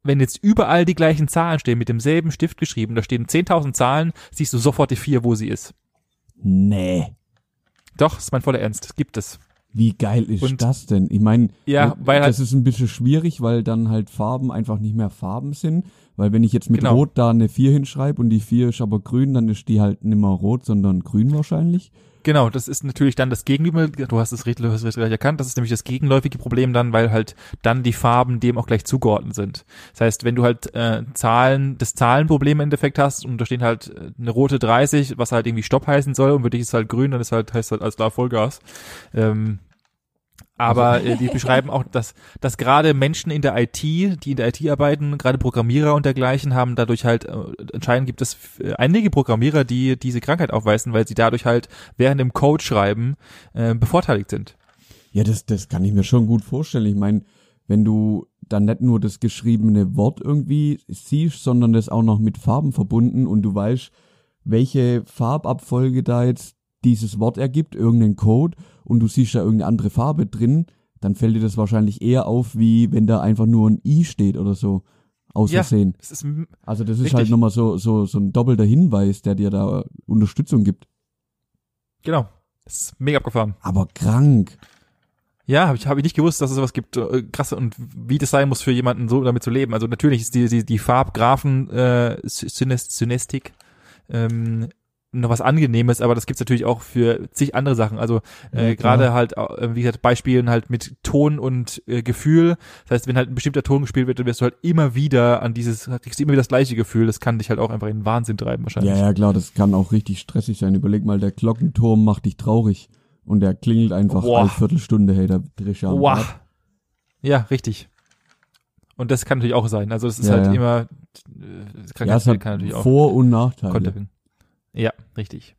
wenn jetzt überall die gleichen Zahlen stehen, mit demselben Stift geschrieben, da stehen 10.000 Zahlen, siehst du sofort die vier, wo sie ist. nee. Doch, ist mein voller Ernst, das gibt es. Wie geil ist Und- das denn? Ich meine, Ja, weil das halt, ist ein bisschen schwierig, weil dann halt Farben einfach nicht mehr Farben sind. Weil wenn ich jetzt mit Genau. Rot da eine 4 hinschreibe und die 4 ist aber grün, dann ist die halt nicht mehr rot, sondern grün wahrscheinlich. genau, das ist natürlich dann das Gegenüber, du hast es richtig, erkannt, das ist nämlich das gegenläufige Problem dann, weil halt dann die Farben dem auch gleich zugeordnet sind. Das heißt, wenn du halt äh, Zahlen, das Zahlenproblem im Endeffekt hast und da stehen halt äh, eine rote 30, was halt irgendwie Stopp heißen soll und für dich ist halt grün, dann ist halt, heißt halt als klar Vollgas. Ähm, aber äh, die beschreiben auch, dass, dass gerade Menschen in der IT, die in der IT arbeiten, gerade Programmierer und dergleichen, haben dadurch halt, äh, anscheinend gibt es äh, einige Programmierer, die diese Krankheit aufweisen, weil sie dadurch halt während dem Code schreiben äh, bevorteiligt sind. Ja, das, das kann ich mir schon gut vorstellen. Ich meine, wenn du dann nicht nur das geschriebene Wort irgendwie siehst, sondern das auch noch mit Farben verbunden und du weißt, welche Farbabfolge da jetzt dieses Wort ergibt, irgendeinen Code und du siehst da irgendeine andere Farbe drin, dann fällt dir das wahrscheinlich eher auf, wie wenn da einfach nur ein I steht oder so. Aus Ja. Also das ist Richtig. halt nochmal so, so, so ein doppelter Hinweis, der dir da Unterstützung gibt. genau. Das ist mega abgefahren. Aber krank. Ja, habe ich, hab ich nicht gewusst, dass es sowas gibt. Äh, krass und wie das sein muss für jemanden so damit zu leben. Also natürlich ist die die, die Farbgraphen äh, Synest Synästik ähm, noch was Angenehmes, aber das gibt's natürlich auch für zig andere Sachen. Also äh, Ja, gerade halt, äh, wie gesagt, Beispielen halt mit Ton und äh, Gefühl. Das heißt, wenn halt ein bestimmter Ton gespielt wird, dann wirst du halt immer wieder an dieses, kriegst du immer wieder das gleiche Gefühl. Das kann dich halt auch einfach in den Wahnsinn treiben wahrscheinlich. Ja, ja, klar, das kann auch richtig stressig sein. Überleg mal, der Glockenturm macht dich traurig. Und der klingelt einfach Boah. alle Viertelstunde, hey, da drehst du. Rad. Ja, richtig. Und das kann natürlich auch sein. Also das ist Ja, halt ja. immer, äh, Ja, es hat kann natürlich auch. Vor- und Nachteile. Konterfing. Ja, richtig.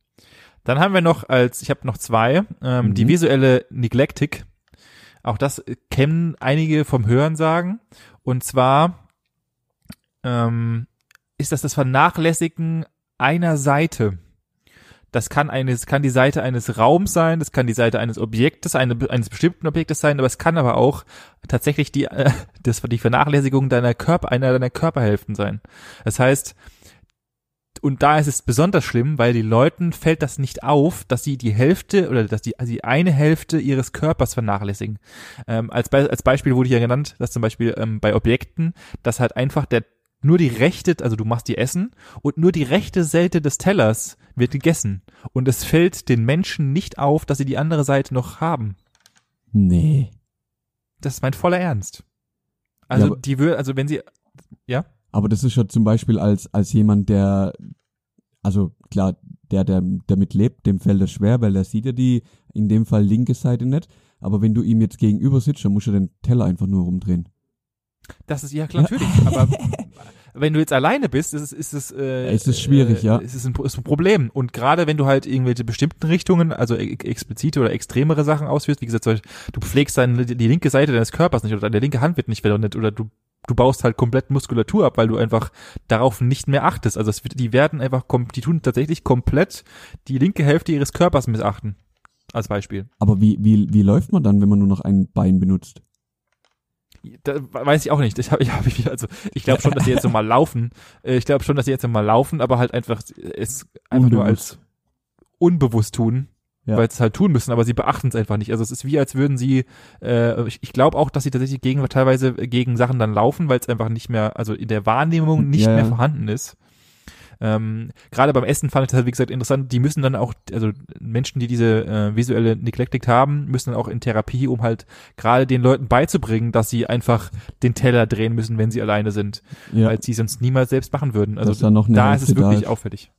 Dann haben wir noch als, ich habe noch zwei, ähm, Mhm. die visuelle Neglectic. Auch das kennen einige vom Hören sagen. Und zwar ähm, ist das das Vernachlässigen einer Seite. Das kann eines, kann die Seite eines Raums sein, das kann die Seite eines Objektes, eine, eines bestimmten Objektes sein, aber es kann aber auch tatsächlich die, äh, [laughs] das, die Vernachlässigung deiner Körper, einer deiner Körperhälften sein. Das heißt, und da ist es besonders schlimm, weil die Leuten fällt das nicht auf, dass sie die Hälfte oder dass die, also die eine Hälfte ihres Körpers vernachlässigen. Ähm, als, Be als Beispiel wurde hier genannt, dass zum Beispiel ähm, bei Objekten, dass halt einfach der nur die rechte, also du machst die Essen und nur die rechte Seite des Tellers wird gegessen. Und es fällt den Menschen nicht auf, dass sie die andere Seite noch haben. Nee. Das ist mein voller Ernst. Also Ja, die würde, also wenn sie, ja, Aber das ist ja zum Beispiel als, als jemand, der, also klar, der, der damit lebt, dem fällt das schwer, weil der sieht ja die, in dem Fall linke Seite nicht. Aber wenn du ihm jetzt gegenüber sitzt, dann musst du den Teller einfach nur rumdrehen. Das ist ja klar, natürlich. [laughs] Aber wenn du jetzt alleine bist, ist es, ist es, äh, Ja, ist es schwierig, äh, ja. Ist es ein, ist ein Problem. Und gerade wenn du halt irgendwelche bestimmten Richtungen, also e- explizite oder extremere Sachen ausführst, wie gesagt, du pflegst deine, die linke Seite deines Körpers nicht oder deine linke Hand wird nicht verwendet oder du du baust halt komplett Muskulatur ab, weil du einfach darauf nicht mehr achtest. Also wird, die werden einfach, die tun tatsächlich komplett die linke Hälfte ihres Körpers missachten. Als Beispiel. Aber wie, wie, wie läuft man dann, wenn man nur noch ein Bein benutzt? Da weiß ich auch nicht. Ich habe, ich hab, also ich glaube schon, dass die jetzt so mal laufen. [laughs] Äh, Ich glaube schon, dass die jetzt so mal laufen, aber halt einfach es einfach nur Unbewusst. als unbewusst tun, Ja. weil sie es halt tun müssen, aber sie beachten es einfach nicht. Also es ist wie, als würden sie, äh, ich, ich glaube auch, dass sie tatsächlich gegen teilweise gegen Sachen dann laufen, weil es einfach nicht mehr, also in der Wahrnehmung nicht Ja, mehr vorhanden ist. Ähm, Gerade beim Essen fand ich das halt, wie gesagt, interessant. Die müssen dann auch, also Menschen, die diese äh, visuelle Neglektik haben, müssen dann auch in Therapie, um halt gerade den Leuten beizubringen, dass sie einfach den Teller drehen müssen, wenn sie alleine sind, Ja. weil sie sonst niemals selbst machen würden. Also da ist es wirklich auffällig.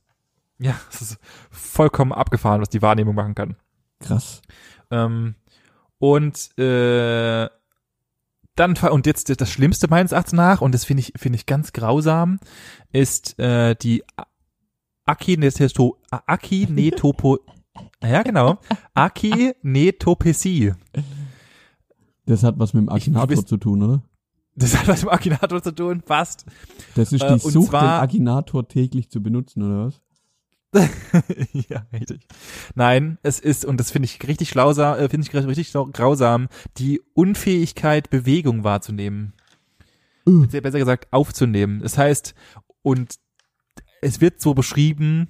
Ja, [laughs] es ist vollkommen abgefahren, was die Wahrnehmung machen kann. Krass. Ähm, und äh, dann und jetzt das Schlimmste meines Erachtens nach und das finde ich finde ich ganz grausam ist äh, die A- Akineto A- Akinetopo [laughs] ja genau Akinetopesie. Das hat was mit dem Akinator bist- zu tun, oder? Das hat was mit dem Akinator zu tun, passt. Das ist Äh, die und Sucht, zwar- den Akinator täglich zu benutzen, oder was? [laughs] ja, richtig. Nein, es ist, und das finde ich richtig schlausam, äh, finde ich richtig grausam, die Unfähigkeit, Bewegung wahrzunehmen. Uh. Besser gesagt, aufzunehmen. Das heißt, und es wird so beschrieben,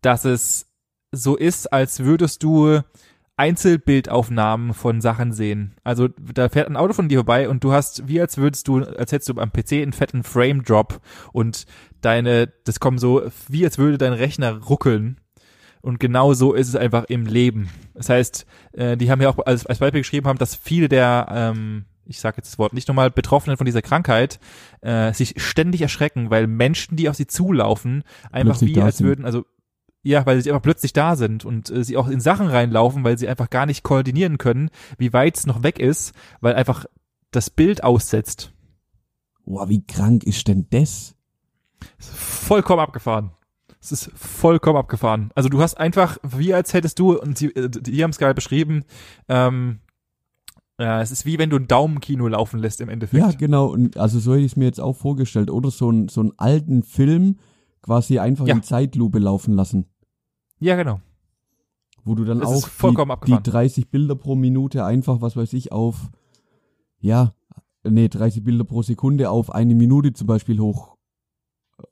dass es so ist, als würdest du Einzelbildaufnahmen von Sachen sehen. Also da fährt ein Auto von dir vorbei und du hast, wie als würdest du, als hättest du am PC einen fetten Frame Drop und deine, das kommt so, wie als würde dein Rechner ruckeln. Und genau so ist es einfach im Leben. Das heißt, äh, die haben ja auch als, als Beispiel geschrieben haben, dass viele der, ähm, ich sage jetzt das Wort nicht nochmal, Betroffenen von dieser Krankheit äh, sich ständig erschrecken, weil Menschen, die auf sie zulaufen, einfach Plötzlich wie als würden, also ja, weil sie einfach plötzlich da sind und äh, sie auch in Sachen reinlaufen, weil sie einfach gar nicht koordinieren können, wie weit es noch weg ist, weil einfach das Bild aussetzt. Boah, wie krank ist denn das? Vollkommen abgefahren. Es ist vollkommen abgefahren. Also du hast einfach, wie als hättest du, und sie, äh, die haben es gerade beschrieben, ähm, ja, es ist wie wenn du ein Daumenkino laufen lässt im Endeffekt. Ja, genau. Und also so hätte ich es mir jetzt auch vorgestellt. Oder so, ein, so einen alten Film quasi einfach Ja. in Zeitlupe laufen lassen. Ja genau. Wo du dann Das auch vollkommen die, abgefahren. die 30 Bilder pro Minute einfach, was weiß ich, auf, ja, nee, 30 Bilder pro Sekunde auf eine Minute zum Beispiel hoch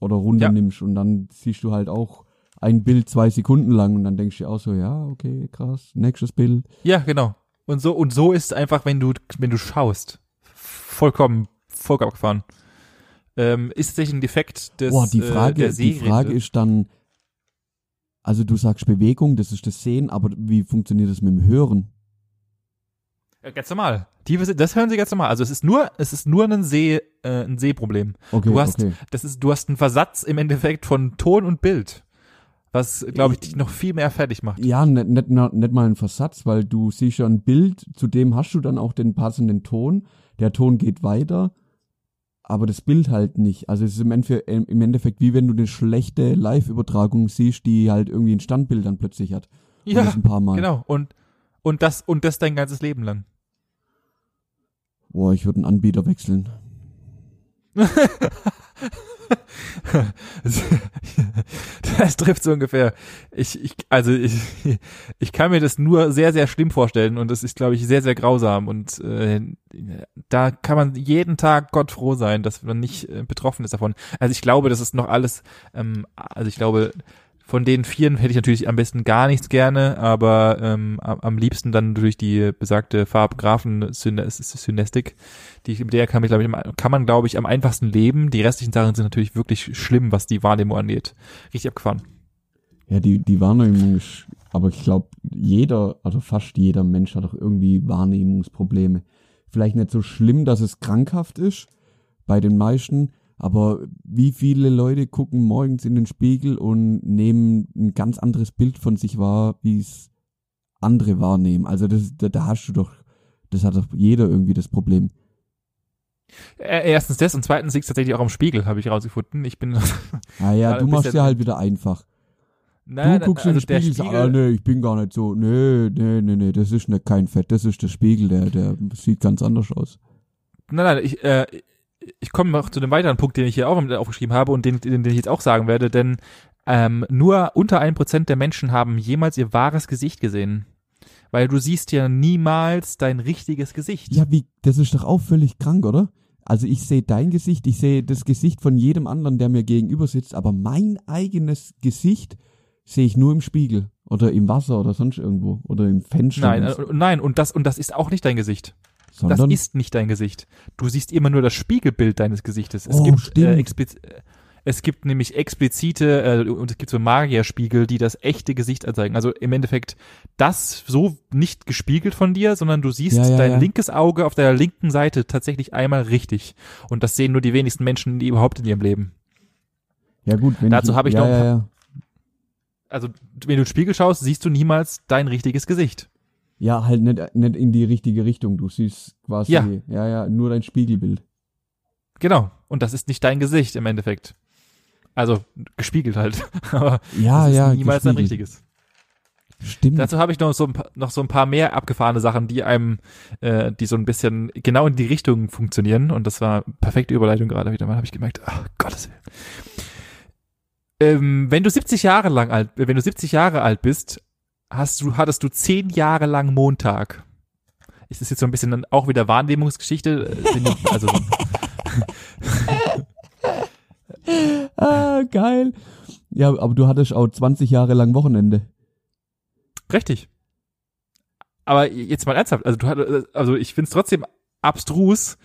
oder runter Ja. nimmst. Und dann siehst du halt auch ein Bild zwei Sekunden lang und dann denkst du dir auch so, ja, okay, krass, nächstes Bild. Ja, genau. Und so, und so ist es einfach, wenn du, wenn du schaust. Vollkommen, vollkommen abgefahren. Ähm, ist tatsächlich ein Defekt des, Boah, die äh, Frage, der die. Frage ist dann, also du sagst Bewegung, das ist das Sehen, aber wie funktioniert das mit dem Hören? Ja, ganz normal. Die, das hören sie ganz normal. Also es ist nur, es ist nur ein See, äh, ein Sehproblem. Okay, Du hast, okay. das ist, du hast einen Versatz im Endeffekt von Ton und Bild. Was, glaube ich, dich noch viel mehr fertig macht. Ja, nicht, nicht, nicht mal ein Versatz, weil du siehst ja ein Bild, zu dem hast du dann auch den passenden Ton. Der Ton geht weiter, aber das Bild halt nicht. Also es ist im Endeffekt, im Endeffekt wie wenn du eine schlechte Live-Übertragung siehst, die halt irgendwie ein Standbild dann plötzlich hat. Und das ein paar Mal. genau. Und, und das, und das dein ganzes Leben lang. Boah, ich würde einen Anbieter wechseln. [laughs] [laughs] Das trifft so ungefähr. Ich, ich, also ich, [laughs] ich kann mir das nur sehr, sehr schlimm vorstellen und das ist, glaube ich, sehr, sehr grausam und äh, da kann man jeden Tag Gott froh sein, dass man nicht äh, betroffen ist davon. Also ich glaube, das ist noch alles, ähm, also ich glaube, von den vieren hätte ich natürlich am besten gar nichts gerne, aber ähm, am, liebsten dann durch die besagte Farbgraphen-Synestik, die mit der kann, man, glaube ich, kann man, glaube ich, am einfachsten leben. Die restlichen Sachen sind natürlich wirklich schlimm, was die Wahrnehmung angeht. Richtig abgefahren. Ja, die, die Wahrnehmung ist, aber ich glaube, jeder, also fast jeder Mensch hat doch irgendwie Wahrnehmungsprobleme. Vielleicht nicht so schlimm, dass es krankhaft ist, bei den meisten, aber wie viele Leute gucken morgens in den Spiegel und nehmen ein ganz anderes Bild von sich wahr, wie es andere wahrnehmen. Also das, da, da hast du doch, das hat doch jeder irgendwie das Problem. Äh, Erstens das und zweitens liegt es tatsächlich auch am Spiegel, habe ich rausgefunden. Ich bin, [laughs] Ah ja, Ja, du machst ja halt wieder einfach. nein, du guckst in den also Spiegel, und sagst, ah, nee, ich bin gar nicht so, nee, nee, nee, nee, das ist nicht kein Fett, das ist der Spiegel, der, der sieht ganz anders aus. Nein, nein, ich, äh, ich komme noch zu dem weiteren Punkt, den ich hier auch aufgeschrieben habe und den, den, den ich jetzt auch sagen werde, denn ähm, nur unter ein Prozent der Menschen haben jemals ihr wahres Gesicht gesehen. Weil du siehst ja niemals dein richtiges Gesicht. Ja, wie, das ist doch auch völlig krank, oder? Also ich sehe dein Gesicht, ich sehe das Gesicht von jedem anderen, der mir gegenüber sitzt, aber mein eigenes Gesicht sehe ich nur im Spiegel oder im Wasser oder sonst irgendwo oder im Fenster. Nein, äh, nein, und das, und das ist auch nicht dein Gesicht. Sondern Das ist nicht dein Gesicht. Du siehst immer nur das Spiegelbild deines Gesichtes. Es Oh, gibt äh, äh, Es gibt nämlich explizite, äh, und es gibt so Magierspiegel, die das echte Gesicht anzeigen. Also im Endeffekt das so nicht gespiegelt von dir, sondern du siehst Ja, ja, dein ja. linkes Auge auf der linken Seite tatsächlich einmal richtig. Und das sehen nur die wenigsten Menschen die überhaupt in ihrem Leben. Ja gut, wenn Dazu habe ich noch. Also wenn du in den Spiegel schaust, siehst du niemals dein richtiges Gesicht. Ja, halt nicht, nicht in die richtige Richtung. Du siehst quasi, Ja. ja, ja, nur dein Spiegelbild. Genau. Und das ist nicht dein Gesicht im Endeffekt. Also gespiegelt halt. [laughs] Aber Ja, das ist ja, niemals dein gespiegelt. richtiges. Stimmt. Dazu habe ich noch so, ein paar, noch so ein paar mehr abgefahrene Sachen, die einem, äh, die so ein bisschen genau in die Richtung funktionieren. Und das war perfekte Überleitung gerade wieder mal, habe ich gemerkt. Ach, Gottes Willen. Ähm, wenn du 70 Jahre lang alt, äh, wenn du 70 Jahre alt bist, hast du, hattest du 10 Jahre lang Montag. Ist das jetzt so ein bisschen dann auch wieder Wahrnehmungsgeschichte? Äh, [laughs] Also, ah, geil. Ja, aber du hattest auch 20 Jahre lang Wochenende. Richtig. Aber jetzt mal ernsthaft, also du hattest, also ich find's trotzdem abstrus,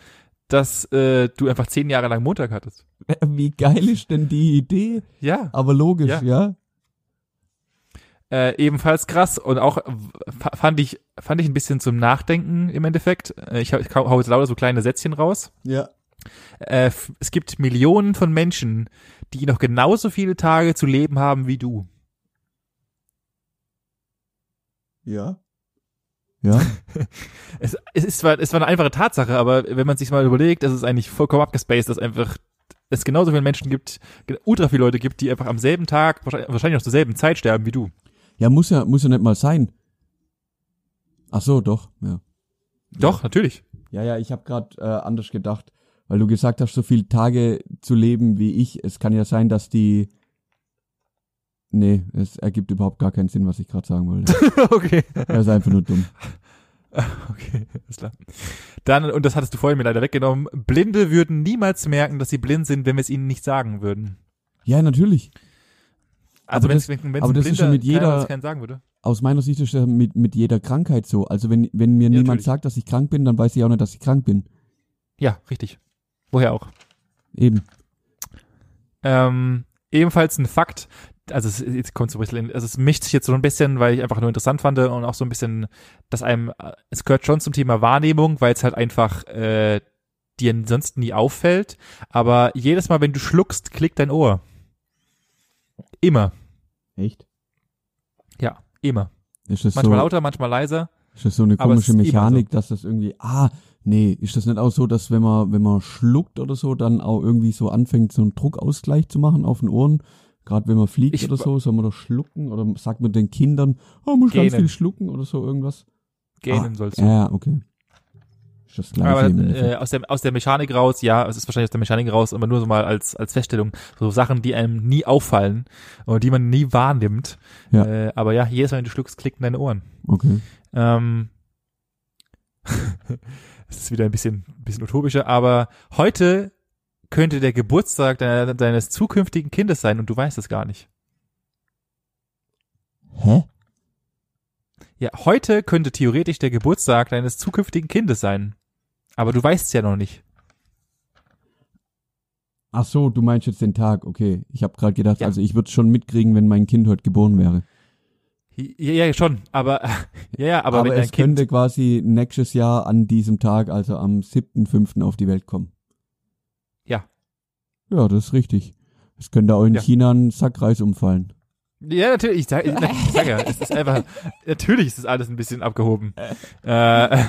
dass äh, du einfach zehn Jahre lang Montag hattest. Wie geil ist denn die Idee? Ja. Aber logisch, Ja. ja. Äh, ebenfalls krass und auch fa- fand ich fand ich ein bisschen zum Nachdenken im Endeffekt. Äh, ich, hau- ich hau jetzt lauter so kleine Sätzchen raus. Ja. Äh, es gibt Millionen von Menschen, die noch genauso viele Tage zu leben haben wie du. Ja. Ja. [laughs] Es, es ist zwar es war eine einfache Tatsache, aber wenn man sich mal überlegt, dass es eigentlich vollkommen abgespaced, dass einfach es genauso viele Menschen gibt, ultra viele Leute gibt, die einfach am selben Tag, wahrscheinlich, wahrscheinlich noch zur selben Zeit sterben wie du. Ja, muss ja, muss ja nicht mal sein. Ach so, doch, ja. Doch, natürlich. Ja, ja, ich habe gerade äh, anders gedacht, weil du gesagt hast, so viele Tage zu leben wie ich. Es kann ja sein, dass die. Nee, es ergibt überhaupt gar keinen Sinn, was ich gerade sagen wollte. [laughs] okay. Er ist einfach nur dumm. [laughs] Okay, ist klar. Dann, und das hattest du vorhin mir leider weggenommen, Blinde würden niemals merken, dass sie blind sind, wenn wir es ihnen nicht sagen würden. Ja, natürlich. Also wenn es ein Blinder schon mit keiner jeder- das keinen sagen würde. Aus meiner Sicht ist das mit, mit jeder Krankheit so. Also wenn, wenn mir niemand natürlich. sagt, dass ich krank bin, dann weiß ich auch nicht, dass ich krank bin. Ja, richtig. Woher auch. Eben. Ähm, ebenfalls ein Fakt, also es, jetzt kommt so ein bisschen, also es mischt sich jetzt so ein bisschen, weil ich einfach nur interessant fand und auch so ein bisschen, dass einem, äh, es gehört schon zum Thema Wahrnehmung, weil es halt einfach äh, dir sonst nie auffällt, aber jedes Mal, wenn du schluckst, klickt dein Ohr. Immer. Echt? Ja, immer. Ist das Manchmal so, lauter, manchmal leiser. ist das so eine komische Mechanik, dass das irgendwie, ah, nee, ist das nicht auch so, dass wenn man, wenn man schluckt oder so, dann auch irgendwie so anfängt, so einen Druckausgleich zu machen auf den Ohren? Gerade wenn man fliegt Ich oder so, soll man doch schlucken oder sagt man den Kindern, oh, muss ganz viel schlucken oder so irgendwas? Gähnen ah, sollst du. Ja, okay. Das Aber äh, aus, der, aus der Mechanik raus, ja, es ist wahrscheinlich aus der Mechanik raus, aber nur so mal als, als Feststellung, so Sachen, die einem nie auffallen oder die man nie wahrnimmt. Ja. Äh, aber ja, jedes Mal, wenn du schluckst, klicken deine Ohren. Okay. Ähm, [laughs] es ist wieder ein bisschen, bisschen utopischer, aber heute könnte der Geburtstag deiner, deines zukünftigen Kindes sein und du weißt es gar nicht. Hä? Ja, heute könnte theoretisch der Geburtstag deines zukünftigen Kindes sein. Aber du weißt es ja noch nicht. Ach so, du meinst jetzt den Tag, okay. Ich habe gerade gedacht, Ja. also ich würde schon mitkriegen, wenn mein Kind heute geboren wäre. Ja, ja, schon, aber [laughs] ja, ja, aber, Aber, wenn es Kind könnte quasi nächstes Jahr an diesem Tag, also am 7.5. auf die Welt kommen. Ja. Ja, das ist richtig. Es könnte auch in Ja. China ein Sackreis umfallen. Ja, natürlich, ich sag, ich sag ja, es ist einfach, natürlich ist das alles ein bisschen abgehoben. [laughs] Äh,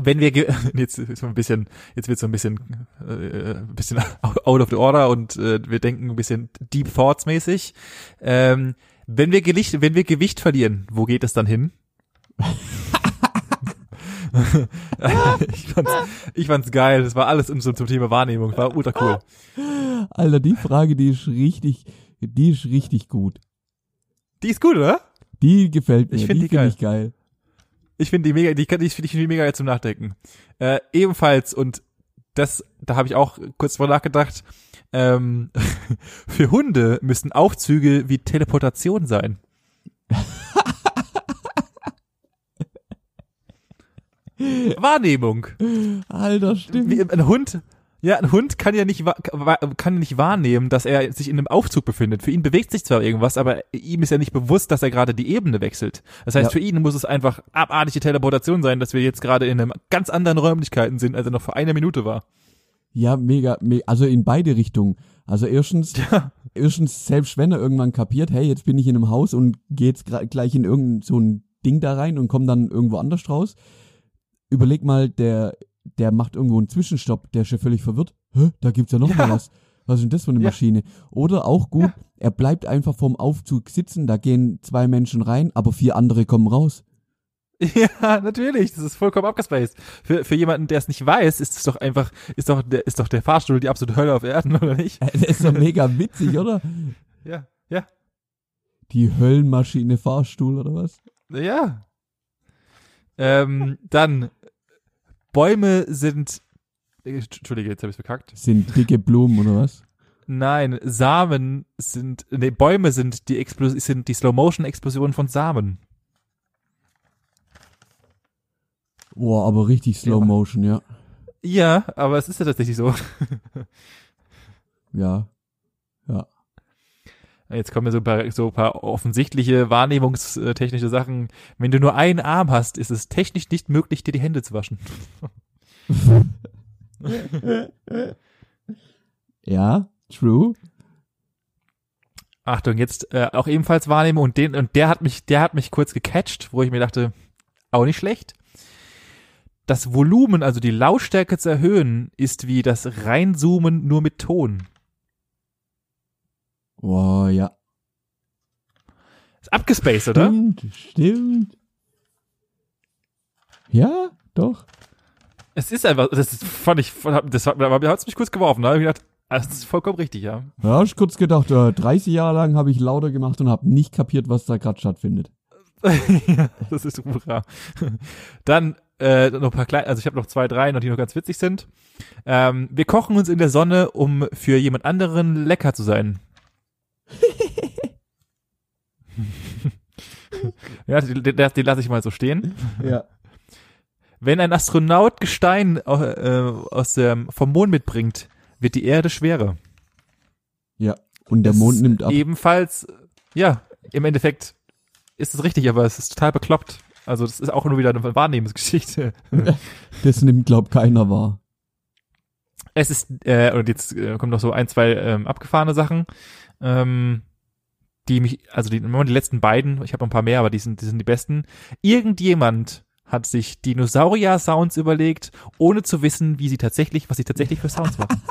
wenn wir, [laughs] jetzt ist so ein bisschen, jetzt wird so ein bisschen, äh, ein bisschen [laughs] out of the order und äh, wir denken ein bisschen deep thoughts mäßig. Ähm, wenn wir Gewicht, wenn wir Gewicht verlieren, wo geht es dann hin? [laughs] ich, fand's, ich fand's geil. Das war alles zum, zum Thema Wahrnehmung. War ultra cool. Alter, die Frage, die ist richtig, die ist richtig gut. Die ist gut, oder? Die gefällt mir. Ich find die find geil. ich geil. Ich finde die mega, die, kann- die finde ich die mega zum Nachdenken. Äh, ebenfalls, und das, da habe ich auch kurz drüber nachgedacht, ähm, [laughs] für Hunde müssten Aufzüge wie Teleportation sein. [laughs] Wahrnehmung. Alter, stimmt. Wie, ein Hund, Ja, ein Hund kann ja nicht kann nicht wahrnehmen, dass er sich in einem Aufzug befindet. Für ihn bewegt sich zwar irgendwas, aber ihm ist ja nicht bewusst, dass er gerade die Ebene wechselt. Das heißt, Ja. für ihn muss es einfach abartige Teleportation sein, dass wir jetzt gerade in einem ganz anderen Räumlichkeiten sind, als er noch vor einer Minute war. Ja, mega, me also in beide Richtungen. Also erstens, [laughs] Ja. erstens, selbst wenn er irgendwann kapiert, hey, jetzt bin ich in einem Haus und gehe jetzt gleich in irgendein so ein Ding da rein und komme dann irgendwo anders raus. Überleg mal, der, der macht irgendwo einen Zwischenstopp, der ist ja völlig verwirrt. Hä, da gibt's ja noch Ja. mal was. Was ist denn das für eine Ja. Maschine? Oder auch gut, er bleibt einfach vorm Aufzug sitzen, da gehen zwei Menschen rein, aber vier andere kommen raus. Ja, natürlich. Das ist vollkommen abgespaced. Für, für jemanden, der es nicht weiß, ist es doch einfach, ist doch der, ist doch der Fahrstuhl die absolute Hölle auf Erden, oder nicht? [laughs] Das ist doch mega witzig, oder? Ja, ja, Die Höllenmaschine Fahrstuhl oder was? ja. Ähm, dann, Bäume sind, äh, Entschuldige, jetzt habe ich verkackt. Sind dicke Blumen oder was? Nein, Samen sind, nee, Bäume sind die Explos sind die Slow-Motion-Explosion von Samen. Boah, aber richtig Slow Ja. Motion, ja. Ja, aber es ist ja tatsächlich so. Ja. [laughs] Ja. Jetzt kommen mir so ein paar, so ein paar offensichtliche wahrnehmungstechnische Sachen. Wenn du nur einen Arm hast, ist es technisch nicht möglich, dir die Hände zu waschen. [laughs] Ja, true. Achtung, jetzt äh, auch ebenfalls Wahrnehmung und den und der hat mich, der hat mich kurz gecatcht, wo ich mir dachte, auch nicht schlecht. Das Volumen, also die Lautstärke zu erhöhen, ist wie das Reinzoomen nur mit Ton. Boah, ja. Ist abgespaced, oder? Stimmt, stimmt. Ja, doch. Es ist einfach, das ist, fand ich, das hat, hat's mich kurz geworfen, da habe ich gedacht, ah, das ist vollkommen richtig, ja. Ja, hab ich kurz gedacht, äh, 30 Jahre lang habe ich lauter gemacht und habe nicht kapiert, was da gerade stattfindet. [laughs] ja, das ist super. Dann äh, noch ein paar kleine, also ich habe noch zwei, drei, noch die noch ganz witzig sind. Ähm, wir kochen uns in der Sonne, um für jemand anderen lecker zu sein. [laughs] ja, die, die, die lasse ich mal so stehen. Ja. Wenn ein Astronaut Gestein äh, aus dem, vom Mond mitbringt, wird die Erde schwerer. Ja. Und der Es Mond nimmt ab. Ebenfalls, ja, im Endeffekt ist es richtig, aber es ist total bekloppt. Also das ist auch nur wieder eine Wahrnehmungsgeschichte. [laughs] Das nimmt, glaub keiner wahr. Es ist, äh, und jetzt äh, kommen noch so ein, zwei ähm, abgefahrene Sachen, ähm, die mich, also die, die letzten beiden, ich habe noch ein paar mehr, aber die sind, die sind die besten. Irgendjemand hat sich Dinosaurier-Sounds überlegt, ohne zu wissen, wie sie tatsächlich, was sie tatsächlich für Sounds machen.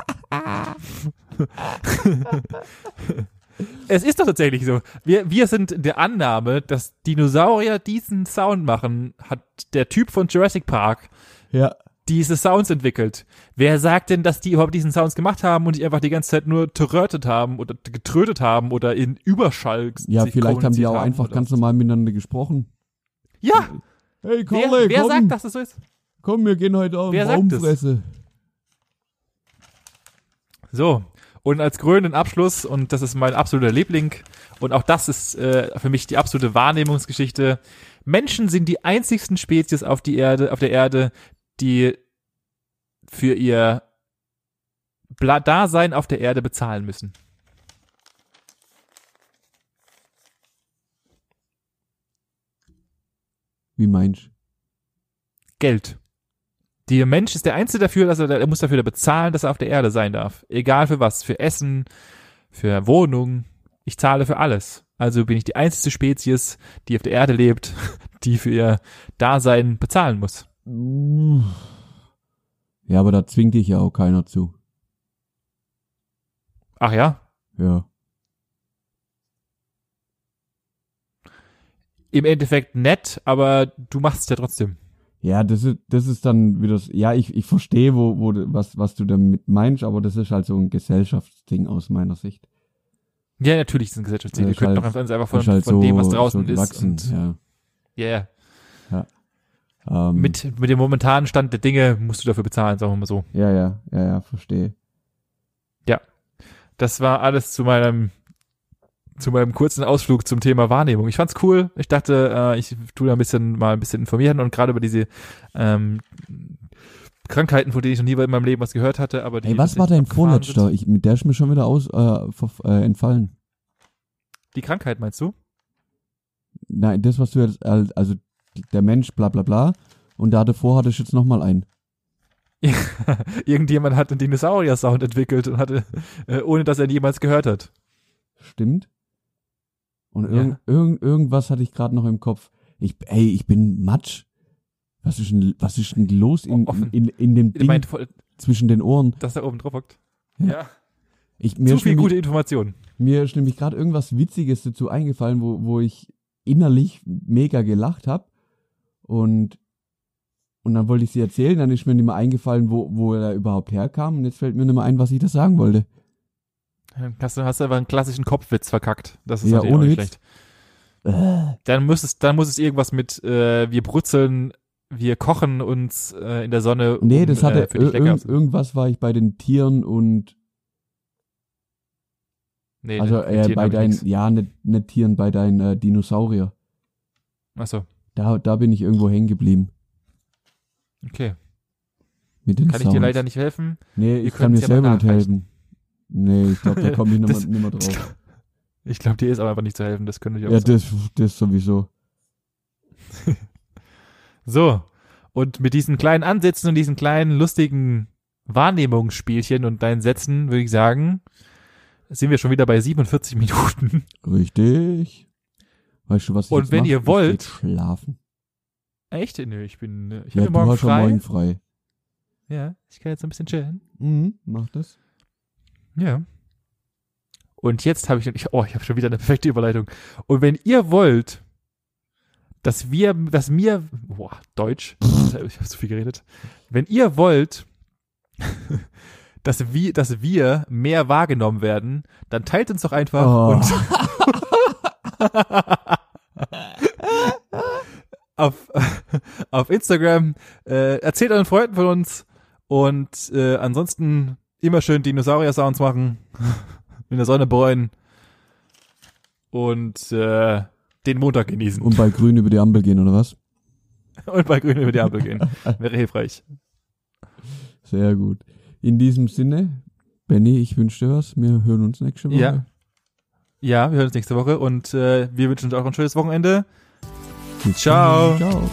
es ist doch tatsächlich so. Wir, wir sind der Annahme, dass Dinosaurier diesen Sound machen, hat der Typ von Jurassic Park Ja. Diese Sounds entwickelt. Wer sagt denn, dass die überhaupt diesen Sounds gemacht haben und die einfach die ganze Zeit nur trötet haben oder getrötet haben oder in Überschall Ja, vielleicht haben die auch einfach oder- ganz normal miteinander gesprochen. Ja, Hey, wer, Karle, wer komm, sagt, dass das so ist? komm, wir gehen heute auf Wer? Baumfresse. So, und als krönenden Abschluss, und das ist mein absoluter Liebling, und auch das ist äh, für mich die absolute Wahrnehmungsgeschichte. Menschen sind die einzigsten Spezies auf die Erde, auf der Erde, die für ihr Bla Dasein auf der Erde bezahlen müssen. Wie meinst Geld. Der Mensch ist der Einzige dafür, dass er, er muss dafür bezahlen, dass er auf der Erde sein darf. Egal für was. Für Essen, für Wohnung. Ich zahle für alles. Also bin ich die einzige Spezies, die auf der Erde lebt, [laughs] die für ihr Dasein bezahlen muss. Ja, aber da zwingt dich ja auch keiner zu. Ach ja? Ja. Im Endeffekt nett, aber du machst es ja trotzdem. Ja, das ist, das ist dann wieder, ja, ich, ich verstehe, wo, wo, was, was du damit meinst, aber das ist halt so ein Gesellschaftsding aus meiner Sicht. Ja, natürlich ist es ein Gesellschaftsziel. Ja, Wir ist können halt- doch ganz einfach von, halt von so, dem, was draußen so ist. Und, ja. ja, ja. Ähm, Mit, mit dem momentanen Stand der Dinge musst du dafür bezahlen, sagen wir mal so. Ja, ja, ja, ja, verstehe. Das war alles zu meinem zu meinem kurzen Ausflug zum Thema Wahrnehmung. Ich fand's cool. Ich dachte, äh, ich tu da ein bisschen mal ein bisschen informieren und gerade über diese ähm, Krankheiten, von denen ich noch nie in meinem Leben was gehört hatte, aber die Ey, was war dein vorletzter? Ich, mit der ist mir schon wieder aus, äh, äh, entfallen. Die Krankheit meinst du? Nein, das, was du jetzt, als- also der Mensch, bla bla bla. Und da davor hattest du jetzt nochmal einen. [laughs] Irgendjemand hat einen Dinosaurier-Sound entwickelt und hatte, äh, ohne dass er ihn jemals gehört hat. Stimmt? Und Ja. irgend, irgend, irgendwas hatte ich gerade noch im Kopf. Ich, ey, ich bin Matsch. Was ist denn, was ist denn los in, Offen. in, in dem Ich Ding meint, voll- zwischen den Ohren? dass er oben drauf hockt. Ja. Ja. Ich, mir, Zu ist viel nämlich, gute Informationen. mir ist nämlich gerade irgendwas Witziges dazu eingefallen, wo, wo ich innerlich mega gelacht habe. Und, und dann wollte ich sie erzählen, dann ist mir nicht mehr eingefallen, wo, wo er überhaupt herkam. Und jetzt fällt mir nicht mehr ein, was ich da sagen wollte. Hast du hast du aber einen klassischen Kopfwitz verkackt. Das ist Ja, natürlich ohne schlecht. Dann muss es, dann muss es irgendwas mit, äh, wir brutzeln, wir kochen uns äh, in der Sonne. Nee, um, das hatte äh, für dich ir lecker. irgend, irgendwas war ich bei den Tieren und nee, also äh, bei deinen, ja, nicht, nicht Tieren, bei deinen äh, Dinosaurier. Ach so, Da, da bin ich irgendwo hängen geblieben. okay. Mit den Kann ich dir Sounds. leider nicht helfen. Nee, ich kann mir selber nicht helfen. Nee, ich glaube, da [laughs] komme ich nicht Das- mehr, nicht mehr drauf. [laughs] Ich glaube, dir ist aber einfach nicht zu helfen. Das könnte ich auch Ja, sagen. das, das sowieso. [laughs] So. Und mit diesen kleinen Ansätzen und diesen kleinen lustigen Wahrnehmungsspielchen und deinen Sätzen würde ich sagen, sind wir schon wieder bei 47 Minuten. Richtig. Weißt du, was ich Und wenn mach? ihr wollt- schlafen. Echt? Nö, ich bin, ich Ja, habe du morgen hast frei. ja morgen frei. Ja, ich kann jetzt ein bisschen chillen. Mhm, mach das. Ja. Und jetzt habe ich, ich, oh, ich habe schon wieder eine perfekte Überleitung. Und wenn ihr wollt, dass wir, dass mir, boah, Deutsch, [laughs] ich habe so viel geredet. Wenn ihr wollt, [laughs] dass wir, dass wir mehr wahrgenommen werden, dann teilt uns doch einfach Oh. und [laughs] [laughs] auf, [laughs] auf Instagram, äh, erzählt euren Freunden von uns und äh, ansonsten immer schön Dinosaurier-Sounds machen, [laughs] in der Sonne bräunen und äh, den Montag genießen Und bei Grün über die Ampel gehen, oder was? und bei Grün über die Ampel gehen. Wäre hilfreich. Sehr gut. In diesem Sinne, Benny, ich wünsche dir was. Wir hören uns nächste Woche. Ja. Ja, wir hören uns nächste Woche und äh, wir wünschen euch auch ein schönes Wochenende. Bis Ciao. Ciao.